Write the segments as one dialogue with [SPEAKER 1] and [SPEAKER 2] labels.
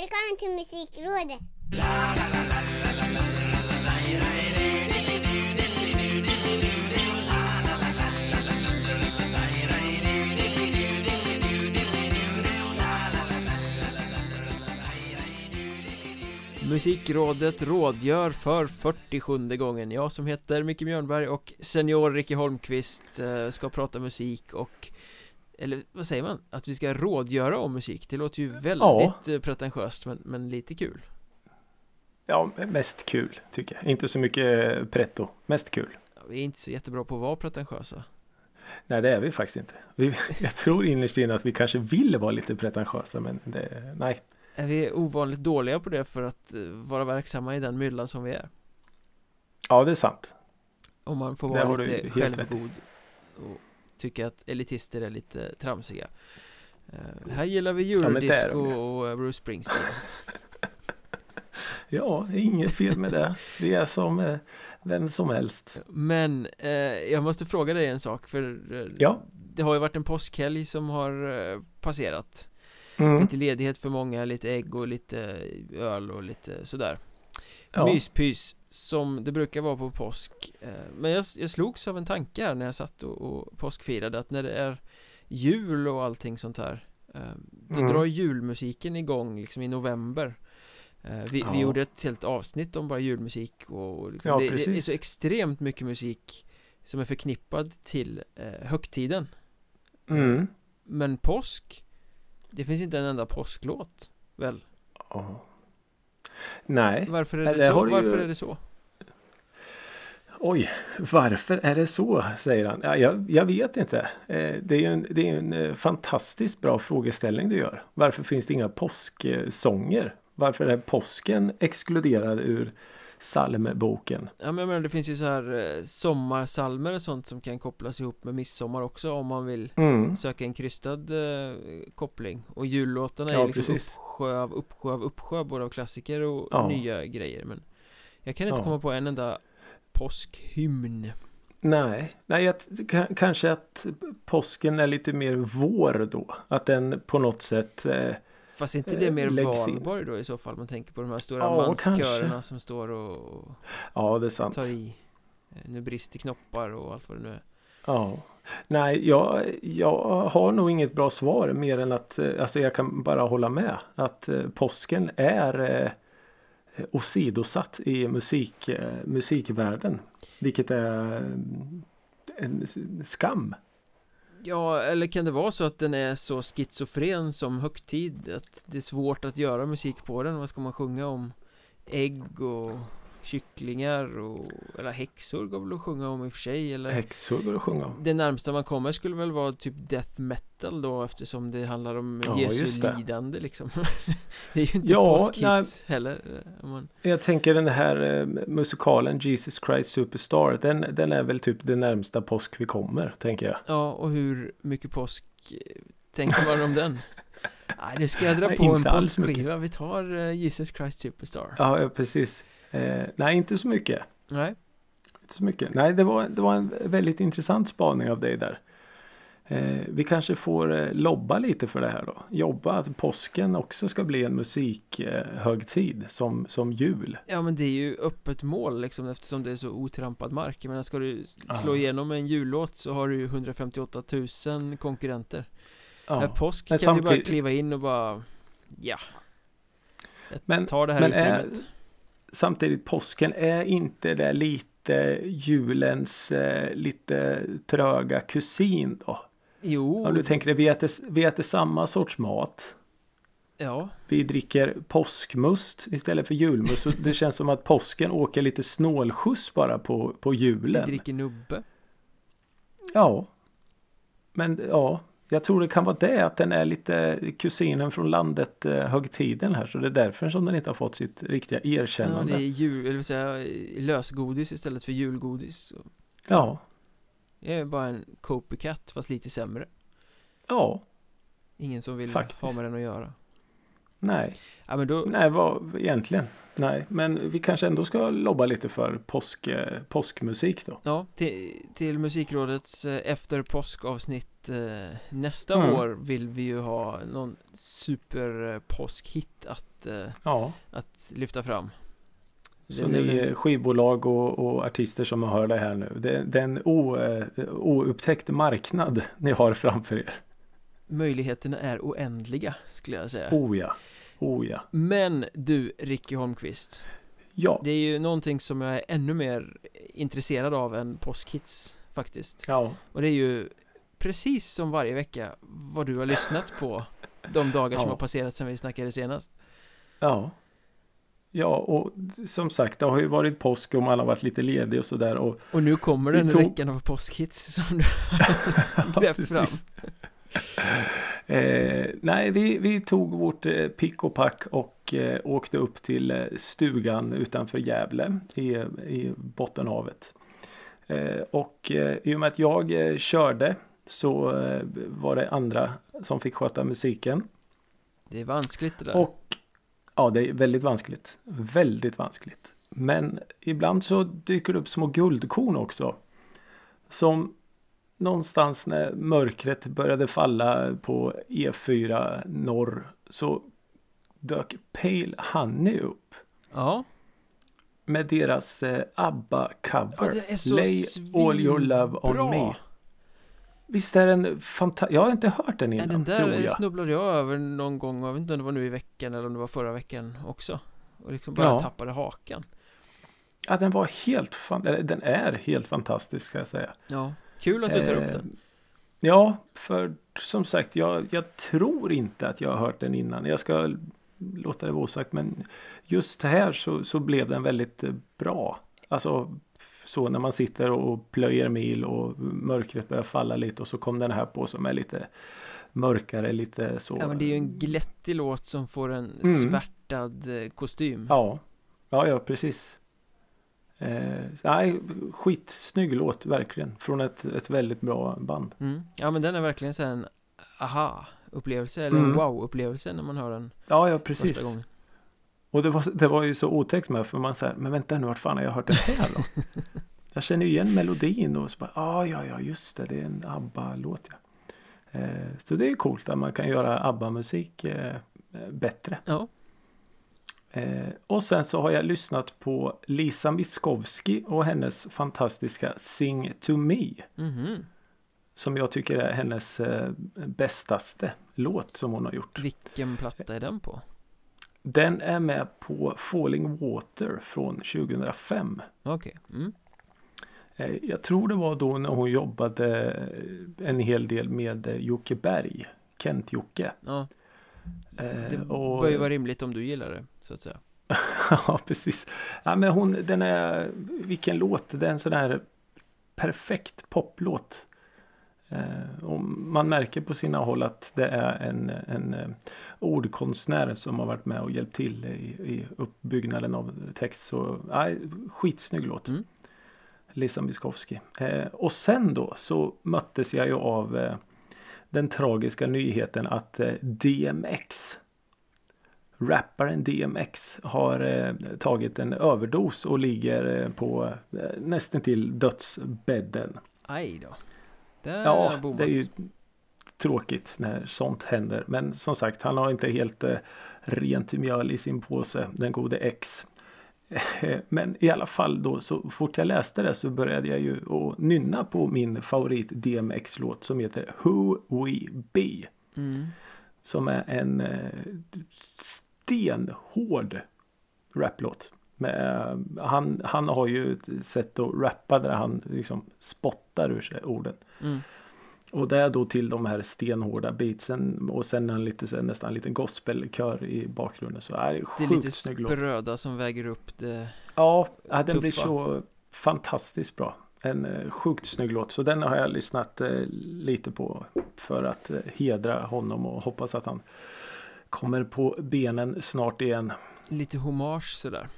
[SPEAKER 1] Välkommen till Musikrådet!
[SPEAKER 2] Musikrådet rådgör för 47 gången Jag som heter Micke Mjörnberg och senior Ricky Holmqvist eh, ska prata musik och eller vad säger man? Att vi ska rådgöra om musik. Det låter ju väldigt ja. pretentiöst men, men lite kul.
[SPEAKER 3] Ja, mest kul tycker jag. Inte så mycket pretto, mest kul.
[SPEAKER 2] Ja, Vi är inte så jättebra på att vara pretentiösa.
[SPEAKER 3] Nej det är vi faktiskt inte. Vi, Jag tror innerst inne att vi kanske vill vara lite pretentiösa men det, nej.
[SPEAKER 2] Är vi ovanligt dåliga på det för att eh, vara verksamma i den myllan som vi är?
[SPEAKER 3] Ja, det är sant.
[SPEAKER 2] Om man får vara lite självgod och tycka att elitister är lite tramsiga. Uh, här gillar vi eurodisco ja, och Bruce Springsteen.
[SPEAKER 3] ja, inget fel med det. Det är som eh, vem som helst.
[SPEAKER 2] Men eh, jag måste fråga dig en sak för eh,
[SPEAKER 3] ja.
[SPEAKER 2] det har ju varit en påskhelg som har eh, passerat. Mm. Lite ledighet för många, lite ägg och lite öl och lite sådär ja. Myspys som det brukar vara på påsk eh, Men jag, jag slogs av en tanke här när jag satt och, och påskfirade att när det är jul och allting sånt här eh, Då mm. drar julmusiken igång liksom i november eh, vi, ja. vi gjorde ett helt avsnitt om bara julmusik och liksom, ja, det, det, är så extremt mycket musik som är förknippad till eh, högtiden
[SPEAKER 3] mm.
[SPEAKER 2] Men påsk det finns inte en enda påsklåt, väl?
[SPEAKER 3] Ja. Nej.
[SPEAKER 2] Varför är det, det så? Varför ju... är det så?
[SPEAKER 3] Oj, varför är det så? Säger han. Ja, jag, jag vet inte. Eh, det är ju en, det är en eh, fantastiskt bra frågeställning du gör. Varför finns det inga påsksånger? Varför är påsken exkluderad ur psalmboken.
[SPEAKER 2] Ja men, men det finns ju så här eh, sommarsalmer och sånt som kan kopplas ihop med midsommar också om man vill mm. söka en krystad eh, koppling och jullåtarna ja, är liksom precis. uppsjö av uppsjö av uppsjö både av klassiker och ja. nya grejer men jag kan inte ja. komma på en enda påskhymn
[SPEAKER 3] Nej, nej jag, kanske att påsken är lite mer vår då. Att den på något sätt eh,
[SPEAKER 2] Fast inte det mer Valborg då i så fall? Man tänker på de här stora ja, manskörerna kanske. som står och
[SPEAKER 3] Ja, det är sant.
[SPEAKER 2] Tar i. Eh, Nu brister knoppar och allt vad det nu är.
[SPEAKER 3] Ja. Nej, jag, jag har nog inget bra svar mer än att eh, Alltså jag kan bara hålla med Att eh, påsken är eh, åsidosatt i musik, musikvärlden Vilket är en skam
[SPEAKER 2] Ja, eller kan det vara så att den är så schizofren som högtid Att det är svårt att göra musik på den Vad ska man sjunga om? Ägg och kycklingar och Eller häxor går väl att sjunga om i och för sig eller
[SPEAKER 3] Häxor går att sjunga om
[SPEAKER 2] Det närmsta man kommer skulle väl vara typ death metal då Eftersom det handlar om ja, Jesu lidande liksom Det är ju inte ja, påskhits heller man...
[SPEAKER 3] Jag tänker den här eh, musikalen Jesus Christ Superstar den, den är väl typ det närmsta påsk vi kommer tänker jag
[SPEAKER 2] Ja och hur mycket påsk eh, tänker man om den? Nej, det ska jag dra på en påskskiva. Vi tar uh, Jesus Christ Superstar.
[SPEAKER 3] Ja, precis. Eh, nej, inte så mycket.
[SPEAKER 2] Nej.
[SPEAKER 3] Inte så mycket. Nej, det var, det var en väldigt intressant spaning av dig där. Eh, vi kanske får eh, lobba lite för det här då. Jobba att påsken också ska bli en musikhögtid eh, som, som jul.
[SPEAKER 2] Ja men det är ju öppet mål liksom eftersom det är så otrampad mark. Men ska du slå Aha. igenom en jullåt så har du ju 158 000 konkurrenter. Ja. Äh, påsk men kan samtidigt... vi bara kliva in och bara Ja. Jag men, tar det här men utrymmet. Är
[SPEAKER 3] samtidigt påsken är inte det lite julens eh, lite tröga kusin då?
[SPEAKER 2] Jo.
[SPEAKER 3] Om du tänker dig, vi äter, vi äter samma sorts mat.
[SPEAKER 2] Ja.
[SPEAKER 3] Vi dricker påskmust istället för julmust. Så det känns som att påsken åker lite snålskjuts bara på, på julen.
[SPEAKER 2] Vi dricker nubbe.
[SPEAKER 3] Ja. Men ja, jag tror det kan vara det att den är lite kusinen från landet eh, högtiden här så det är därför som den inte har fått sitt riktiga erkännande.
[SPEAKER 2] Ja, det är jul, eller säga lösgodis istället för julgodis.
[SPEAKER 3] Ja.
[SPEAKER 2] Det är bara en copycat fast lite sämre.
[SPEAKER 3] Ja.
[SPEAKER 2] Ingen som vill Faktiskt. ha med den att göra.
[SPEAKER 3] Nej.
[SPEAKER 2] Ja, men då...
[SPEAKER 3] Nej, vad egentligen? Nej, men vi kanske ändå ska lobba lite för påsk, eh, påskmusik då.
[SPEAKER 2] Ja, till, till Musikrådets eh, efter påskavsnitt eh, nästa mm. år vill vi ju ha någon superpåskhit att, ja. att lyfta fram.
[SPEAKER 3] Så, så ni skivbolag och, och, artister som hör det här nu. Det, det är en o, oupptäckt marknad ni har framför er.
[SPEAKER 2] Möjligheterna är oändliga skulle jag säga.
[SPEAKER 3] Oh ja. Oh ja.
[SPEAKER 2] Men du, Ricky Holmqvist.
[SPEAKER 3] Ja.
[SPEAKER 2] Det är ju någonting som jag är ännu mer intresserad av än påskhits faktiskt.
[SPEAKER 3] Ja.
[SPEAKER 2] Och det är ju precis som varje vecka vad du har lyssnat på de dagar ja. som har passerat sedan vi snackade senast.
[SPEAKER 3] Ja. Ja, och som sagt, det har ju varit påsk och man har varit lite ledig och sådär. Och,
[SPEAKER 2] och nu kommer den tog... veckan av påskhits som du har grävt fram.
[SPEAKER 3] Eh, nej, vi, vi tog vårt eh, pick och pack och eh, åkte upp till eh, stugan utanför Gävle i, i Bottenhavet. Eh, och eh, i och med att jag körde så var det andra som fick sköta musiken.
[SPEAKER 2] Det är vanskligt det där.
[SPEAKER 3] Och ja, det är väldigt vanskligt. Väldigt vanskligt. Men ibland så dyker det upp små guldkorn också. Som någonstans när mörkret började falla på E4 norr så dök Pale Honey upp.
[SPEAKER 2] Ja.
[SPEAKER 3] Med deras eh, ABBA-cover.
[SPEAKER 2] Ja, Lay all your love on bra. me.
[SPEAKER 3] Visst är den fantastisk? Jag har inte hört den innan.
[SPEAKER 2] Ja, den där jag. snubblade jag över någon gång. Jag vet inte om det var nu i veckan eller om det var förra veckan också. Och liksom bara ja. tappade hakan.
[SPEAKER 3] Ja, den var helt fan... Den är helt fantastisk ska jag säga.
[SPEAKER 2] Ja. Kul att du tar upp den. Eh,
[SPEAKER 3] ja, för som sagt, jag, jag, tror inte att jag har hört den innan. Jag ska låta det vara osagt, men just här så, så blev den väldigt eh, bra. Alltså så när man sitter och plöjer mil och mörkret börjar falla lite och så kom den här på som är lite mörkare, lite så.
[SPEAKER 2] Ja, men det är ju en glättig låt som får en mm. svärtad eh, kostym.
[SPEAKER 3] Ja, ja, ja, precis. Eh, nej, skitsnygg låt verkligen. Från ett, ett väldigt bra band.
[SPEAKER 2] Mm. Ja men den är verkligen så en aha upplevelse eller mm. en wow upplevelse när man hör den
[SPEAKER 3] Ja, ja precis. Första gången. Och det var, det var ju så otäckt med för man säger men vänta nu vart fan har jag hört det här då? jag känner ju igen melodin och så bara ah, ja ja just det det är en ABBA-låt ja. Eh, så det är coolt att man kan göra ABBA-musik eh, bättre.
[SPEAKER 2] Ja.
[SPEAKER 3] Eh, och sen så har jag lyssnat på Lisa Miskovsky och hennes fantastiska Sing to me.
[SPEAKER 2] Mm.
[SPEAKER 3] Som jag tycker är hennes eh, bästaste låt som hon har gjort.
[SPEAKER 2] Vilken platta är den på?
[SPEAKER 3] Den är med på Falling Water från 2005.
[SPEAKER 2] Okej. Okay. Mm.
[SPEAKER 3] Eh, jag tror det var då när hon jobbade en hel del med Jocke Berg. Kent-Jocke.
[SPEAKER 2] Ja. Det eh, och... bör ju vara rimligt om du gillar det så att säga.
[SPEAKER 3] ja precis. Ja, men hon, den är, vilken låt, det är en sån där perfekt poplåt. Eh, man märker på sina håll att det är en, en eh, ordkonstnär som har varit med och hjälpt till i, i uppbyggnaden av text. Så ja, skitsnygg låt. Mm. Lisa Miskovsky. Eh, och sen då så möttes jag ju av den tragiska nyheten att eh, DMX Rapparen DMX har eh, tagit en överdos och ligger eh, på eh, nästan till dödsbädden.
[SPEAKER 2] Aj då.
[SPEAKER 3] Där ja, det är ju tråkigt när sånt händer. Men som sagt, han har inte helt eh, rent mjöl i sin påse, den gode X. Men i alla fall då så fort jag läste det så började jag ju att nynna på min favorit DMX-låt som heter Who We Be.
[SPEAKER 2] Mm.
[SPEAKER 3] Som är en eh, stenhård raplåt. Med, han, han har ju ett sätt att rappa där han liksom spottar ur sig orden.
[SPEAKER 2] Mm.
[SPEAKER 3] Och det är då till de här stenhårda beatsen och sen en lite, så nästan en liten gospelkör i bakgrunden. Så är det,
[SPEAKER 2] det är lite spröda som väger upp det
[SPEAKER 3] Ja, ja den blir så fantastiskt bra. En eh, sjukt snygg låt. Så den har jag lyssnat eh, lite på för att eh, hedra honom och hoppas att han kommer på benen snart igen.
[SPEAKER 2] Lite hommage sådär.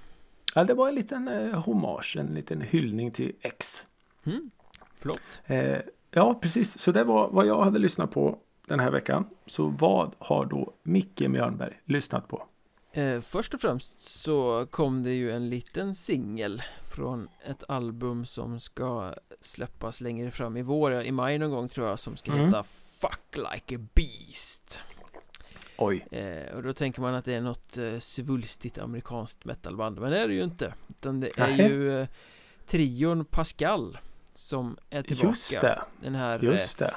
[SPEAKER 3] Ja, det var en liten eh, hommage, en liten hyllning till X.
[SPEAKER 2] Mm, flott.
[SPEAKER 3] Eh, Ja, precis. Så det var vad jag hade lyssnat på den här veckan. Så vad har då Micke Mjörnberg lyssnat på?
[SPEAKER 2] eh, Först och främst så kom det ju en liten singel Från ett album som ska släppas längre fram i vår I maj någon gång tror jag som ska
[SPEAKER 3] Mm.
[SPEAKER 2] heta Fuck Like a Beast
[SPEAKER 3] Oj.
[SPEAKER 2] eh, Och då tänker man att det är något eh, svulstigt amerikanskt metalband Men det är det ju inte Utan det är
[SPEAKER 3] Nähä.
[SPEAKER 2] ju eh, trion Pascal Som är tillbaka
[SPEAKER 3] Just det.
[SPEAKER 2] Den här
[SPEAKER 3] Just det.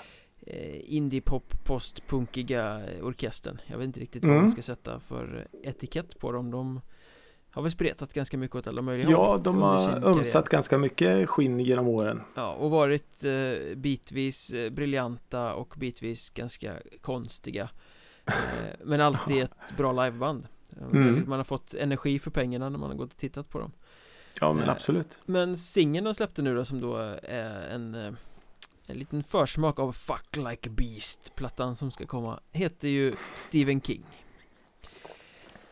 [SPEAKER 2] eh, indie-pop postpunkiga orkestern Jag vet inte riktigt
[SPEAKER 3] Mm.
[SPEAKER 2] vad man ska sätta för etikett på dem De har väl spretat ganska mycket åt alla möjliga
[SPEAKER 3] Ja, de har ömsat ganska mycket skinn genom åren.
[SPEAKER 2] Ja, och varit eh, bitvis eh, briljanta och bitvis ganska konstiga eh, Men alltid ett bra liveband
[SPEAKER 3] Mm.
[SPEAKER 2] Man har fått energi för pengarna när man har gått och tittat på dem
[SPEAKER 3] Ja, men
[SPEAKER 2] Eh,
[SPEAKER 3] absolut.
[SPEAKER 2] Men singeln de släppte nu då som då är en eh, En liten försmak av Fuck Like Beast Plattan som ska komma Heter ju Stephen King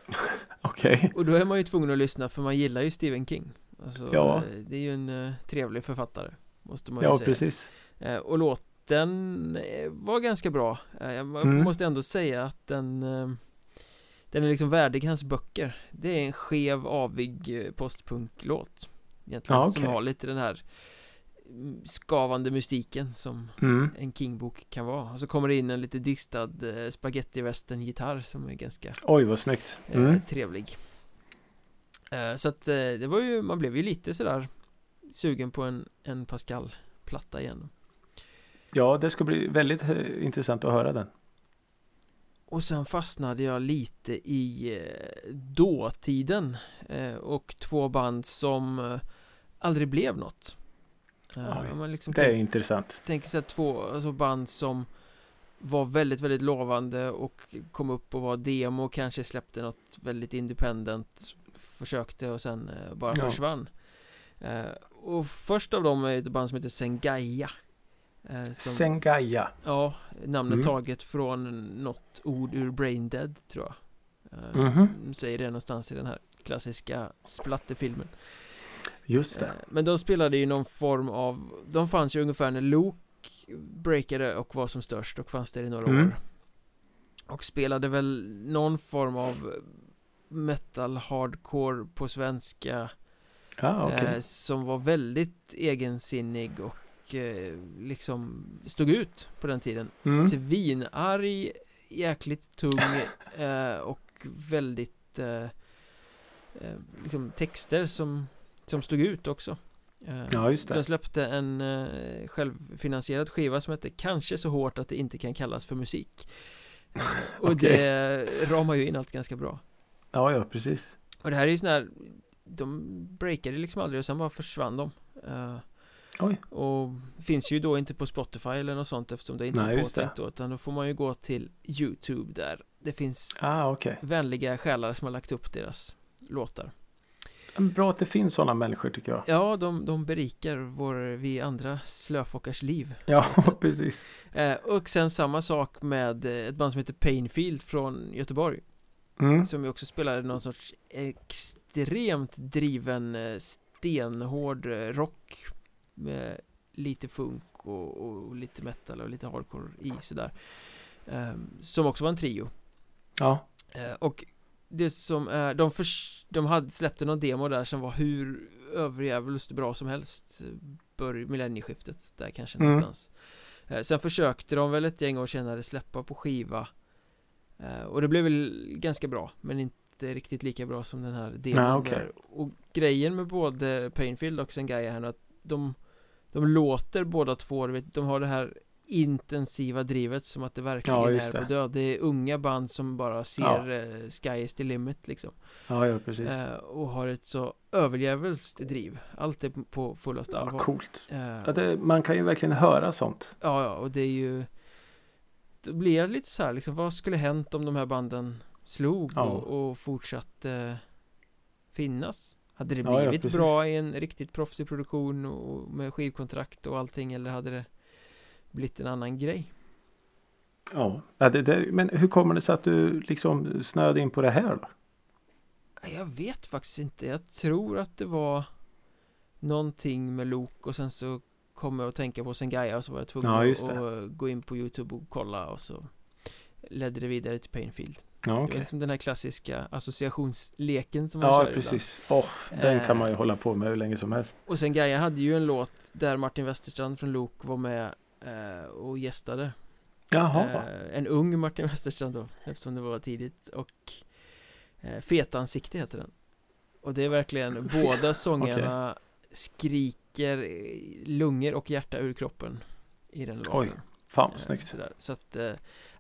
[SPEAKER 3] Okej.
[SPEAKER 2] Och då är man ju tvungen att lyssna för man gillar ju Stephen King alltså,
[SPEAKER 3] Ja.
[SPEAKER 2] eh, Det är ju en trevlig författare Måste man ju
[SPEAKER 3] Ja,
[SPEAKER 2] säga
[SPEAKER 3] precis.
[SPEAKER 2] eh, Och låten var ganska bra Jag
[SPEAKER 3] Mm.
[SPEAKER 2] måste ändå säga att den Den är liksom värdig hans böcker Det är en skev, avig eh, postpunklåt Egentligen
[SPEAKER 3] Ja,
[SPEAKER 2] som
[SPEAKER 3] okej.
[SPEAKER 2] har lite den här mm, Skavande mystiken som
[SPEAKER 3] Mm.
[SPEAKER 2] en King-bok kan vara Och så kommer det in en lite distad eh, spaghetti western gitarr som är ganska
[SPEAKER 3] Oj, vad snyggt.
[SPEAKER 2] eh,
[SPEAKER 3] Mm.
[SPEAKER 2] trevlig eh, Så att eh, det var ju, man blev ju lite sådär Sugen på en, en Pascal-platta igen
[SPEAKER 3] Ja, det ska bli väldigt intressant att höra den.
[SPEAKER 2] Och sen fastnade jag lite i eh, dåtiden eh, Och två band som eh, aldrig blev något
[SPEAKER 3] Oj,
[SPEAKER 2] liksom
[SPEAKER 3] Det är
[SPEAKER 2] tänk,
[SPEAKER 3] intressant.
[SPEAKER 2] tänker sig att två alltså band som var väldigt, väldigt lovande och kom upp och var demo kanske släppte något väldigt independent Försökte och sen bara
[SPEAKER 3] Ja.
[SPEAKER 2] försvann Och först av dem är ett band som heter Sengaya som,
[SPEAKER 3] Sengaya.
[SPEAKER 2] Ja, namnet
[SPEAKER 3] Mm.
[SPEAKER 2] taget från något ord ur Braindead tror jag Eh,
[SPEAKER 3] Mhm.
[SPEAKER 2] De säger det någonstans i den här klassiska splatterfilmen
[SPEAKER 3] Just
[SPEAKER 2] Eh,
[SPEAKER 3] det.
[SPEAKER 2] Men de spelade ju någon form av De fanns ju ungefär när Luke breakade och var som störst och fanns där i några
[SPEAKER 3] Mm.
[SPEAKER 2] år Och spelade väl någon form av metal hardcore på svenska
[SPEAKER 3] okej.
[SPEAKER 2] eh, Som var väldigt egensinnig och eh, liksom stod ut på den tiden
[SPEAKER 3] Mm.
[SPEAKER 2] Svinarg, jäkligt tung eh, och väldigt eh, liksom texter som, som stod ut också
[SPEAKER 3] Ja, just det.
[SPEAKER 2] De släppte en självfinansierad skiva som hette Kanske så hårt att det inte kan kallas för musik Och
[SPEAKER 3] Okej.
[SPEAKER 2] det ramar ju in allt ganska bra
[SPEAKER 3] Ja, ja, precis.
[SPEAKER 2] Och det här är ju sån här De breakade liksom aldrig och sen bara försvann de
[SPEAKER 3] Oj.
[SPEAKER 2] Och finns ju då inte på Spotify eller något sånt eftersom det inte
[SPEAKER 3] Nej, det.
[SPEAKER 2] påtänkt då Utan då får man ju gå till Youtube där Det finns
[SPEAKER 3] Ah, okej.
[SPEAKER 2] vänliga själar som har lagt upp deras låtar
[SPEAKER 3] Bra att det finns sådana människor tycker jag.
[SPEAKER 2] Ja, de, de berikar vår, vi andra slöfockars liv
[SPEAKER 3] Ja, precis.
[SPEAKER 2] eh, Och sen samma sak med eh, ett band som heter Painfield från Göteborg
[SPEAKER 3] Mm.
[SPEAKER 2] Som ju också spelade någon sorts extremt driven eh, stenhård rock Med lite funk och, och lite metal och lite hardcore i sådär. Ehm, Som också var en trio.
[SPEAKER 3] Ja,
[SPEAKER 2] Eh, Och det som är, de, förs- de hade släppte någon demo där som var hur överjävligt bra som helst Bör millennieskiftet där kanske
[SPEAKER 3] Mm.
[SPEAKER 2] någonstans. Eh, Sen försökte de väl ett gäng år senare släppa på skiva. Eh, Och det blev väl ganska bra men inte riktigt lika bra som den här demon
[SPEAKER 3] Nej,
[SPEAKER 2] där. Och grejen med både Painfield och Sengaya här nu att de De låter båda två, vet, de har det här intensiva drivet som att det verkligen
[SPEAKER 3] Ja,
[SPEAKER 2] är på död Det är unga band som bara ser
[SPEAKER 3] Ja.
[SPEAKER 2] eh, sky is the limit liksom
[SPEAKER 3] ja, ja precis.
[SPEAKER 2] eh, Och har ett så överjävulskt driv Allt är på fullaste allvar
[SPEAKER 3] coolt.
[SPEAKER 2] eh,
[SPEAKER 3] Ja, det, man kan ju verkligen höra sånt.
[SPEAKER 2] Ja, ja, och det är ju Då blir jag lite så här liksom, vad skulle hänt om de här banden slog
[SPEAKER 3] Ja.
[SPEAKER 2] och, och fortsatte finnas? Hade det
[SPEAKER 3] Ja, ja,
[SPEAKER 2] blivit
[SPEAKER 3] precis.
[SPEAKER 2] bra i en riktigt proffsig produktion och med skivkontrakt och allting eller hade det blivit en annan grej?
[SPEAKER 3] Ja, ja det, det, men hur kommer det sig att du liksom snöade in på det här då?
[SPEAKER 2] Jag vet faktiskt inte, jag tror att det var någonting med Lok och sen så kom jag att tänka på Sengaya och så var jag tvungen
[SPEAKER 3] Ja,
[SPEAKER 2] att gå in på Youtube och kolla och så ledde det vidare till Painfield
[SPEAKER 3] Ja,
[SPEAKER 2] Det är liksom den här klassiska associationsleken som man
[SPEAKER 3] Ja,
[SPEAKER 2] kör
[SPEAKER 3] precis. Åh, den
[SPEAKER 2] Eh.
[SPEAKER 3] kan man ju hålla på med hur länge som helst.
[SPEAKER 2] Och sen Gaia hade ju en låt där Martin Westerstrand från Lok var med eh, och gästade
[SPEAKER 3] Jaha.
[SPEAKER 2] eh, En ung Martin Westerstrand då Eftersom det var tidigt och eh, Fetansikte heter den Och det är verkligen båda sångarna skriker eh, lungor och hjärta ur kroppen I den låten
[SPEAKER 3] Oj, Fan vad
[SPEAKER 2] Eh,
[SPEAKER 3] snyggt.
[SPEAKER 2] Sådär. Så att, eh,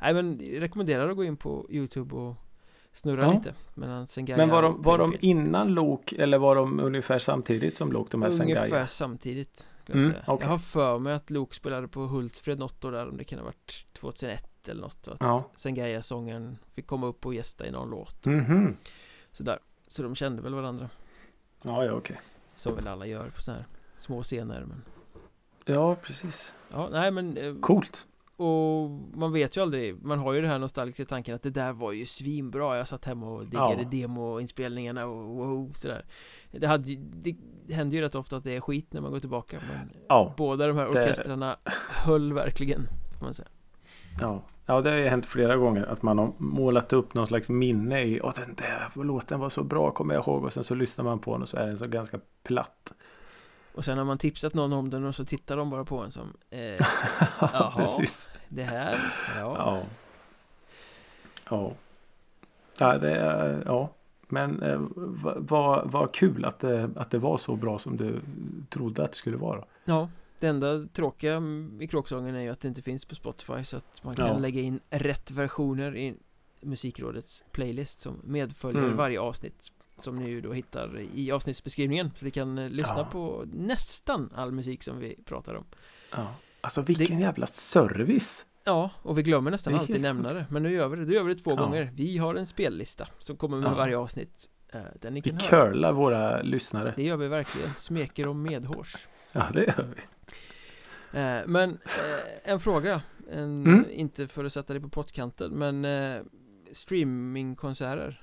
[SPEAKER 2] nej men rekommenderar att gå in på Youtube och snurra
[SPEAKER 3] Ja.
[SPEAKER 2] lite Sengaya
[SPEAKER 3] Men var de, var de innan Lok eller var de ungefär samtidigt som Lok? De här
[SPEAKER 2] Ungefär
[SPEAKER 3] Sangaya?
[SPEAKER 2] samtidigt skulle jag,
[SPEAKER 3] Mm, okej.
[SPEAKER 2] jag har för mig att Lok spelade på Hultsfred något år där Om det kan ha varit 2001 eller något Att
[SPEAKER 3] Ja.
[SPEAKER 2] Sengaya-sången fick komma upp och gästa i någon låt
[SPEAKER 3] Mhm.
[SPEAKER 2] Sådär Så de kände väl varandra
[SPEAKER 3] Ja, ja, okej.
[SPEAKER 2] Som väl alla gör på sådana här små scener men
[SPEAKER 3] Ja, precis.
[SPEAKER 2] Ja, nej men eh,
[SPEAKER 3] Coolt.
[SPEAKER 2] Och man vet ju aldrig Man har ju det här nostalgiska tanken att det där var ju svinbra Jag satt hemma och diggade
[SPEAKER 3] Ja.
[SPEAKER 2] demoinspelningarna och wow, sådär Det, hade, det händer ju rätt ofta att det är skit när man går tillbaka Men
[SPEAKER 3] Ja,
[SPEAKER 2] båda de här
[SPEAKER 3] det-
[SPEAKER 2] orkestrarna höll verkligen Får man säga
[SPEAKER 3] ja. Ja, det har ju hänt flera gånger att man har målat upp någon slags minne i Åh, den där låten var så bra, kommer jag ihåg. Och sen så lyssnar man på den och så är den så ganska platt.
[SPEAKER 2] Och sen har man tipsat någon om den och så tittar de bara på en som eh,
[SPEAKER 3] Ja,
[SPEAKER 2] Jaha.
[SPEAKER 3] precis.
[SPEAKER 2] Det här, ja,
[SPEAKER 3] Ja. Ja. Ja, det är, ja. Men eh, vad va, vad kul att det, att det var så bra som du trodde att det skulle vara.
[SPEAKER 2] ja Det enda tråkiga i kråksången är ju att det inte finns på Spotify Så att man kan
[SPEAKER 3] Ja.
[SPEAKER 2] lägga in rätt versioner i Musikrådets playlist som medföljer
[SPEAKER 3] Mm.
[SPEAKER 2] varje avsnitt Som ni ju då hittar i avsnittsbeskrivningen Så ni kan eh, lyssna
[SPEAKER 3] Ja.
[SPEAKER 2] på nästan all musik som vi pratar om
[SPEAKER 3] Ja. Alltså vilken jävla service.
[SPEAKER 2] Ja, och vi glömmer nästan
[SPEAKER 3] Det
[SPEAKER 2] alltid
[SPEAKER 3] helt
[SPEAKER 2] nämna det Men nu gör vi det, då gör vi det två
[SPEAKER 3] Ja.
[SPEAKER 2] gånger Vi har en spellista som kommer med
[SPEAKER 3] Ja.
[SPEAKER 2] varje avsnitt eh, Där ni
[SPEAKER 3] Vi
[SPEAKER 2] kan höra
[SPEAKER 3] curlar våra lyssnare.
[SPEAKER 2] Det gör vi verkligen, smeker dem medhårs
[SPEAKER 3] Ja, det gör vi.
[SPEAKER 2] Eh, Men en fråga, en,
[SPEAKER 3] Mm.
[SPEAKER 2] inte för att sätta dig på pottkanten men eh, streamingkonserter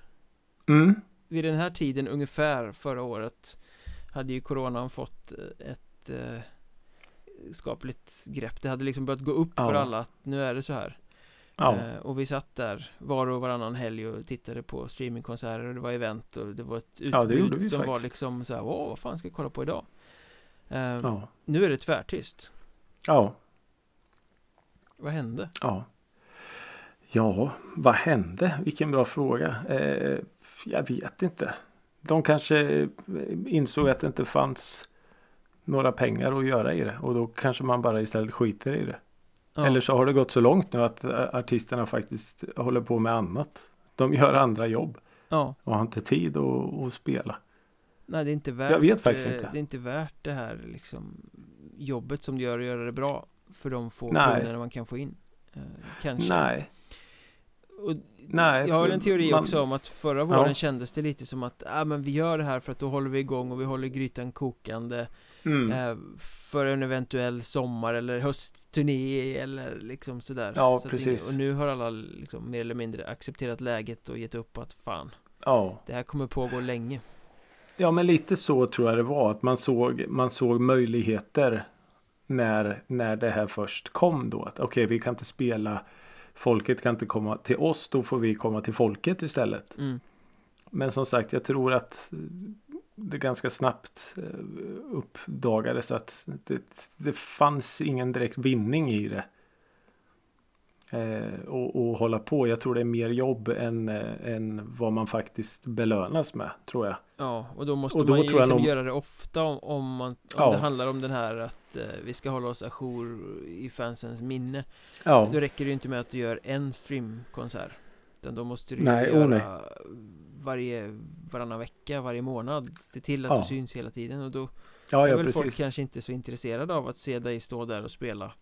[SPEAKER 3] Mm.
[SPEAKER 2] Vid den här tiden ungefär förra året hade ju coronan fått eh, ett eh, skapligt grepp Det hade liksom börjat gå upp för
[SPEAKER 3] Ja.
[SPEAKER 2] alla att nu är det så här
[SPEAKER 3] Ja.
[SPEAKER 2] eh, Och vi satt där var och varannan helg och tittade på streamingkonserter och det var event och det var ett
[SPEAKER 3] Ja,
[SPEAKER 2] utbud
[SPEAKER 3] vi
[SPEAKER 2] som var
[SPEAKER 3] faktiskt.
[SPEAKER 2] liksom så här, Åh, vad fan ska jag kolla på idag? Eh,
[SPEAKER 3] Ja.
[SPEAKER 2] Nu är det tvärtyst
[SPEAKER 3] Ja.
[SPEAKER 2] Vad hände?
[SPEAKER 3] Ja. Ja, vad hände? Vilken bra fråga. Eh, jag vet inte. De kanske eh, insåg att det inte fanns några pengar att göra i det och då kanske man bara istället skiter i det.
[SPEAKER 2] Ja.
[SPEAKER 3] Eller så har det gått så långt nu att eh, artisterna faktiskt håller på med annat. De gör andra jobb
[SPEAKER 2] Ja,
[SPEAKER 3] och har inte tid att, att spela.
[SPEAKER 2] nej det är inte värt
[SPEAKER 3] Jag vet faktiskt
[SPEAKER 2] eh,
[SPEAKER 3] inte.
[SPEAKER 2] Det är inte värt det här liksom Jobbet som det gör att göra det bra För de få
[SPEAKER 3] Nej.
[SPEAKER 2] kronorna man kan få in eh, Kanske
[SPEAKER 3] Nej,
[SPEAKER 2] och
[SPEAKER 3] nej.
[SPEAKER 2] Jag har en teori
[SPEAKER 3] man-
[SPEAKER 2] också om att förra våren
[SPEAKER 3] Ja.
[SPEAKER 2] kändes det lite som att ah, men vi gör det här för att då håller vi igång och vi håller grytan kokande
[SPEAKER 3] Mm.
[SPEAKER 2] eh, För en eventuell sommar eller höstturné eller liksom sådär
[SPEAKER 3] Ja,
[SPEAKER 2] Så
[SPEAKER 3] precis.
[SPEAKER 2] ingen- Och nu har alla liksom mer eller mindre accepterat läget och gett upp att fan
[SPEAKER 3] Ja.
[SPEAKER 2] Det här kommer pågå länge
[SPEAKER 3] Ja men lite så tror jag det var att man såg, man såg möjligheter när, när det här först kom då. Att okej vi kan inte spela Folket kan inte komma till oss då får vi komma till folket istället.
[SPEAKER 2] mm.
[SPEAKER 3] Men som sagt jag tror att det ganska snabbt eh, uppdagades att det, det fanns ingen direkt vinning i det. Eh, och, och hålla på. Jag tror det är mer jobb än, eh, än vad man faktiskt belönas med tror jag.
[SPEAKER 2] Ja, och då måste
[SPEAKER 3] Och då
[SPEAKER 2] man ju liksom
[SPEAKER 3] nog-
[SPEAKER 2] göra det ofta om, om, man, om
[SPEAKER 3] Ja.
[SPEAKER 2] det handlar om den här att eh, vi ska hålla oss ajour i fansens minne
[SPEAKER 3] Ja.
[SPEAKER 2] Då räcker det ju inte med att du gör en streamkonsert Utan då måste du
[SPEAKER 3] Nej,
[SPEAKER 2] göra
[SPEAKER 3] oh nej.
[SPEAKER 2] varje, varannan vecka, varje månad Se till att
[SPEAKER 3] Ja.
[SPEAKER 2] du syns hela tiden och då
[SPEAKER 3] Ja,
[SPEAKER 2] är
[SPEAKER 3] ja
[SPEAKER 2] väl
[SPEAKER 3] precis.
[SPEAKER 2] folk kanske inte så intresserade av att se dig stå där och spela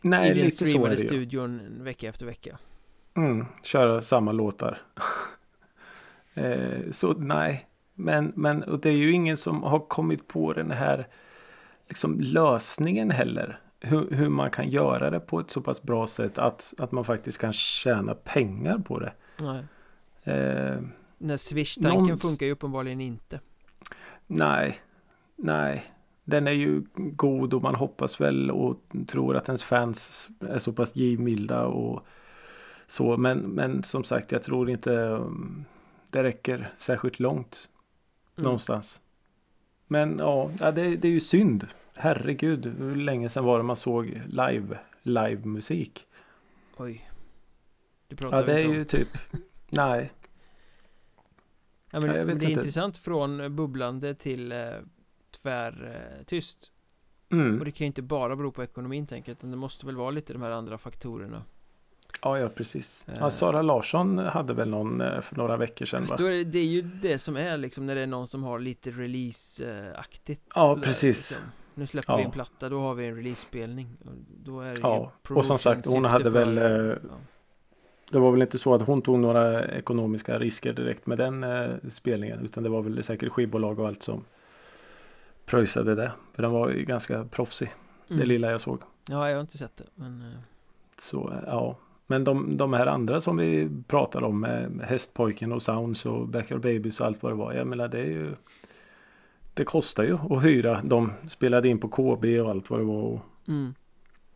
[SPEAKER 3] Nej,
[SPEAKER 2] I den
[SPEAKER 3] så
[SPEAKER 2] streamade
[SPEAKER 3] ju.
[SPEAKER 2] studion vecka efter vecka
[SPEAKER 3] Mm, köra samma låtar. eh, så nej. Men, men och det är ju ingen som har kommit på den här liksom lösningen heller. Hur, hur man kan göra det på ett så pass bra sätt att, att man faktiskt kan tjäna pengar på det.
[SPEAKER 2] Nej,
[SPEAKER 3] Eh,
[SPEAKER 2] här swish-tanken
[SPEAKER 3] Någon-
[SPEAKER 2] funkar ju uppenbarligen inte
[SPEAKER 3] nej, nej. Den är ju god och man hoppas väl och tror att ens fans är så pass givmilda och Så men, men som sagt jag tror inte um, det räcker särskilt långt. Mm. Någonstans. Men ja, det, det är ju synd. Herregud, hur länge sedan var det man såg live, live musik?
[SPEAKER 2] Oj.
[SPEAKER 3] Det pratar ja, det är ju typ, nej.
[SPEAKER 2] Ja, men, ja, det är inte. intressant från bubblande till eh, tvärtyst. Eh, mm. Och det kan ju inte bara bero på ekonomin tänker jag, utan det måste väl vara lite de här andra faktorerna.
[SPEAKER 3] Ja, ja precis. Ja, eh. Sara Larsson hade väl någon eh, för några veckor sedan
[SPEAKER 2] va? Är, det är ju det som är liksom när det är någon som har lite release-aktigt
[SPEAKER 3] Ja, sådär, precis liksom.
[SPEAKER 2] Nu släpper ja. vi en platta, då har vi en release-spelning Då är det
[SPEAKER 3] Ja, och som sagt hon hade väl ja. Det var väl inte så att hon tog några ekonomiska risker direkt med den eh, spelningen utan det var väl säkert skivbolag och allt som pröjsade det. För den var ju ganska proffsig. Mm. Det lilla jag såg.
[SPEAKER 2] Ja, jag har inte sett det. Men... Eh.
[SPEAKER 3] Så ja. Men de, de här andra som vi pratar om med Hästpojken och Sounds och Backyard Babies och allt vad det var. Jag menar det är ju Det kostar ju att hyra. De spelade in på KB och allt vad det var. Och,
[SPEAKER 2] mm.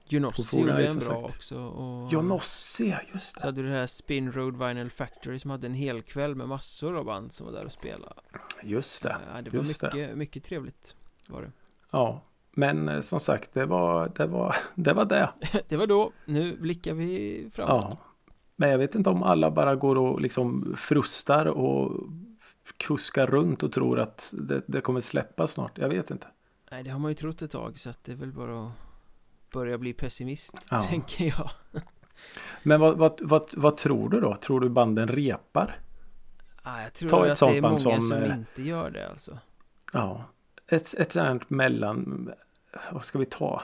[SPEAKER 2] Junossi gjorde en bra också
[SPEAKER 3] och Junossi, ja just det
[SPEAKER 2] Så hade du det här Spin Road Vinyl Factory som hade en hel kväll med massor av band som var där och spelade
[SPEAKER 3] Just det
[SPEAKER 2] Ja det var mycket, det. mycket trevligt var det
[SPEAKER 3] Ja Men eh, som sagt det var det var det var det
[SPEAKER 2] Det var då Nu blickar vi framåt Ja
[SPEAKER 3] Men jag vet inte om alla bara går och liksom frustar och kuskar runt och tror att det, det kommer släppa snart Jag vet inte
[SPEAKER 2] Nej det har man ju trott ett tag så att det är väl bara att börja bli pessimist, ja. tänker jag.
[SPEAKER 3] Men vad, vad, vad, vad, tror du då? Tror du banden repar?
[SPEAKER 2] Ja, jag tror Ta att det är många som, som eh, inte gör det alltså.
[SPEAKER 3] Ja, ett, ett sånt mellan, vad ska vi ta?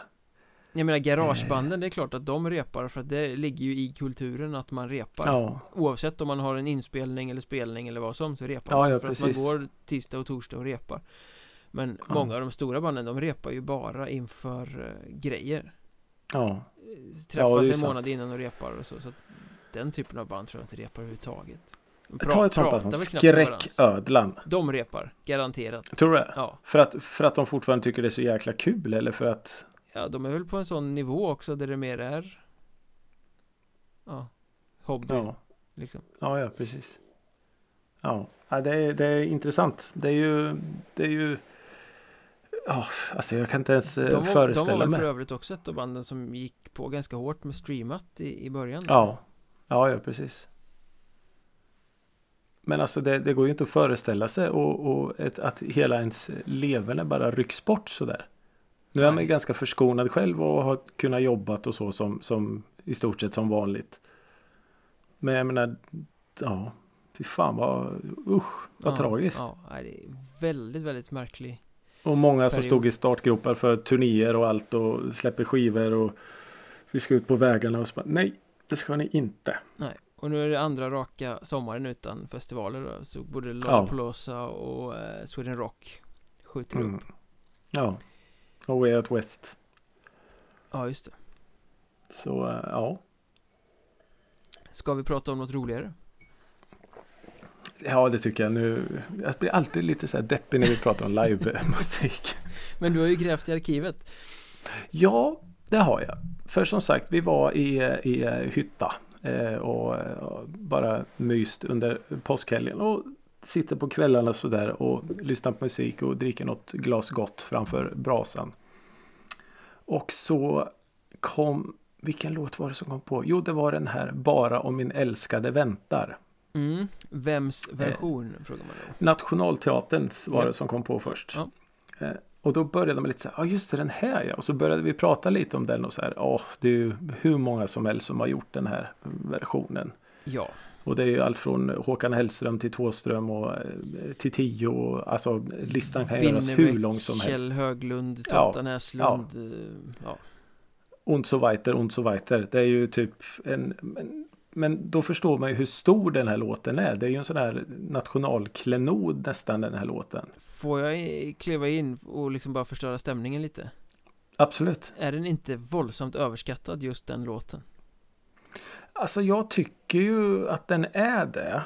[SPEAKER 2] Jag menar garagebanden, det är klart att de repar för att det ligger ju i kulturen att man repar. Ja. Oavsett om man har en inspelning eller spelning eller vad som så repar ja, man ja, för precis. att man går tisdag och torsdag och repar. Men många av de stora banden de repar ju bara inför uh, grejer.
[SPEAKER 3] Ja.
[SPEAKER 2] Träffas ja, en månad innan och repar och så, så Den typen av band tror jag inte repar överhuvudtaget
[SPEAKER 3] pra, Ta ett sånt som Skräcködlan
[SPEAKER 2] De repar, garanterat
[SPEAKER 3] Tror du det? Ja för att, för att de fortfarande tycker det är så jäkla kul eller för att
[SPEAKER 2] Ja, de är väl på en sån nivå också där det mer är Ja Hobby Ja liksom.
[SPEAKER 3] Ja, ja, precis Ja, ja det, är, det är intressant Det är ju Det är ju Ja, alltså jag kan inte ens de var, föreställa mig. De var väl
[SPEAKER 2] för övrigt också ett av banden som gick på ganska hårt med streamat i, i början.
[SPEAKER 3] Ja, ja, ja precis. Men alltså det, det, går ju inte att föreställa sig och, och ett, att hela ens leverne bara rycks bort sådär. Nu är man ganska förskonad själv och har kunnat jobbat och så som, som i stort sett som vanligt. Men jag menar, ja, fy fan vad, usch, vad
[SPEAKER 2] ja,
[SPEAKER 3] tragiskt.
[SPEAKER 2] Ja, det är väldigt, väldigt märklig
[SPEAKER 3] och många som stod i startgropar för turnéer och allt och släpper skivor och vi ska ut på vägarna och så bara, nej, det ska ni inte.
[SPEAKER 2] Nej, och nu är det andra raka sommaren utan festivaler då, så både Lollapalooza ja. och eh, Sweden Rock skjuter mm. upp.
[SPEAKER 3] Ja, och Way Out West.
[SPEAKER 2] Ja, just det.
[SPEAKER 3] Så, äh, ja.
[SPEAKER 2] Ska vi prata om något roligare?
[SPEAKER 3] Ja det tycker jag nu. Jag blir alltid lite så här deppig när vi pratar om livemusik.
[SPEAKER 2] Men du har ju grävt i arkivet.
[SPEAKER 3] Ja det har jag. För som sagt vi var i, i hytta eh, och, och bara myst under påskhelgen. Och sitter på kvällarna sådär och lyssnar på musik och dricker något glas gott framför brasan. Och så kom, vilken låt var det som kom på? Jo det var den här Bara om min älskade väntar.
[SPEAKER 2] Mm. Vems version? Eh, frågar man
[SPEAKER 3] då. Nationalteaterns var det som kom på först. Ja. Eh, och då började man lite så här, ja just det den här ja. Och så började vi prata lite om den och så här, åh det är ju hur många som helst som har gjort den här versionen.
[SPEAKER 2] Ja.
[SPEAKER 3] Och det är ju allt från Håkan Hellström till Tåström och eh, till Tio. Alltså listan kan göras hur lång som helst.
[SPEAKER 2] Kjell Höglund, Totta Näslund. Ja. ja. ja.
[SPEAKER 3] Und so weiter, und so weiter. Det är ju typ en, en men då förstår man ju hur stor den här låten är. Det är ju en sån här nationalklenod nästan den här låten.
[SPEAKER 2] Får jag kliva in och liksom bara förstöra stämningen lite?
[SPEAKER 3] Absolut.
[SPEAKER 2] Är den inte våldsamt överskattad just den låten?
[SPEAKER 3] Alltså jag tycker ju att den är det.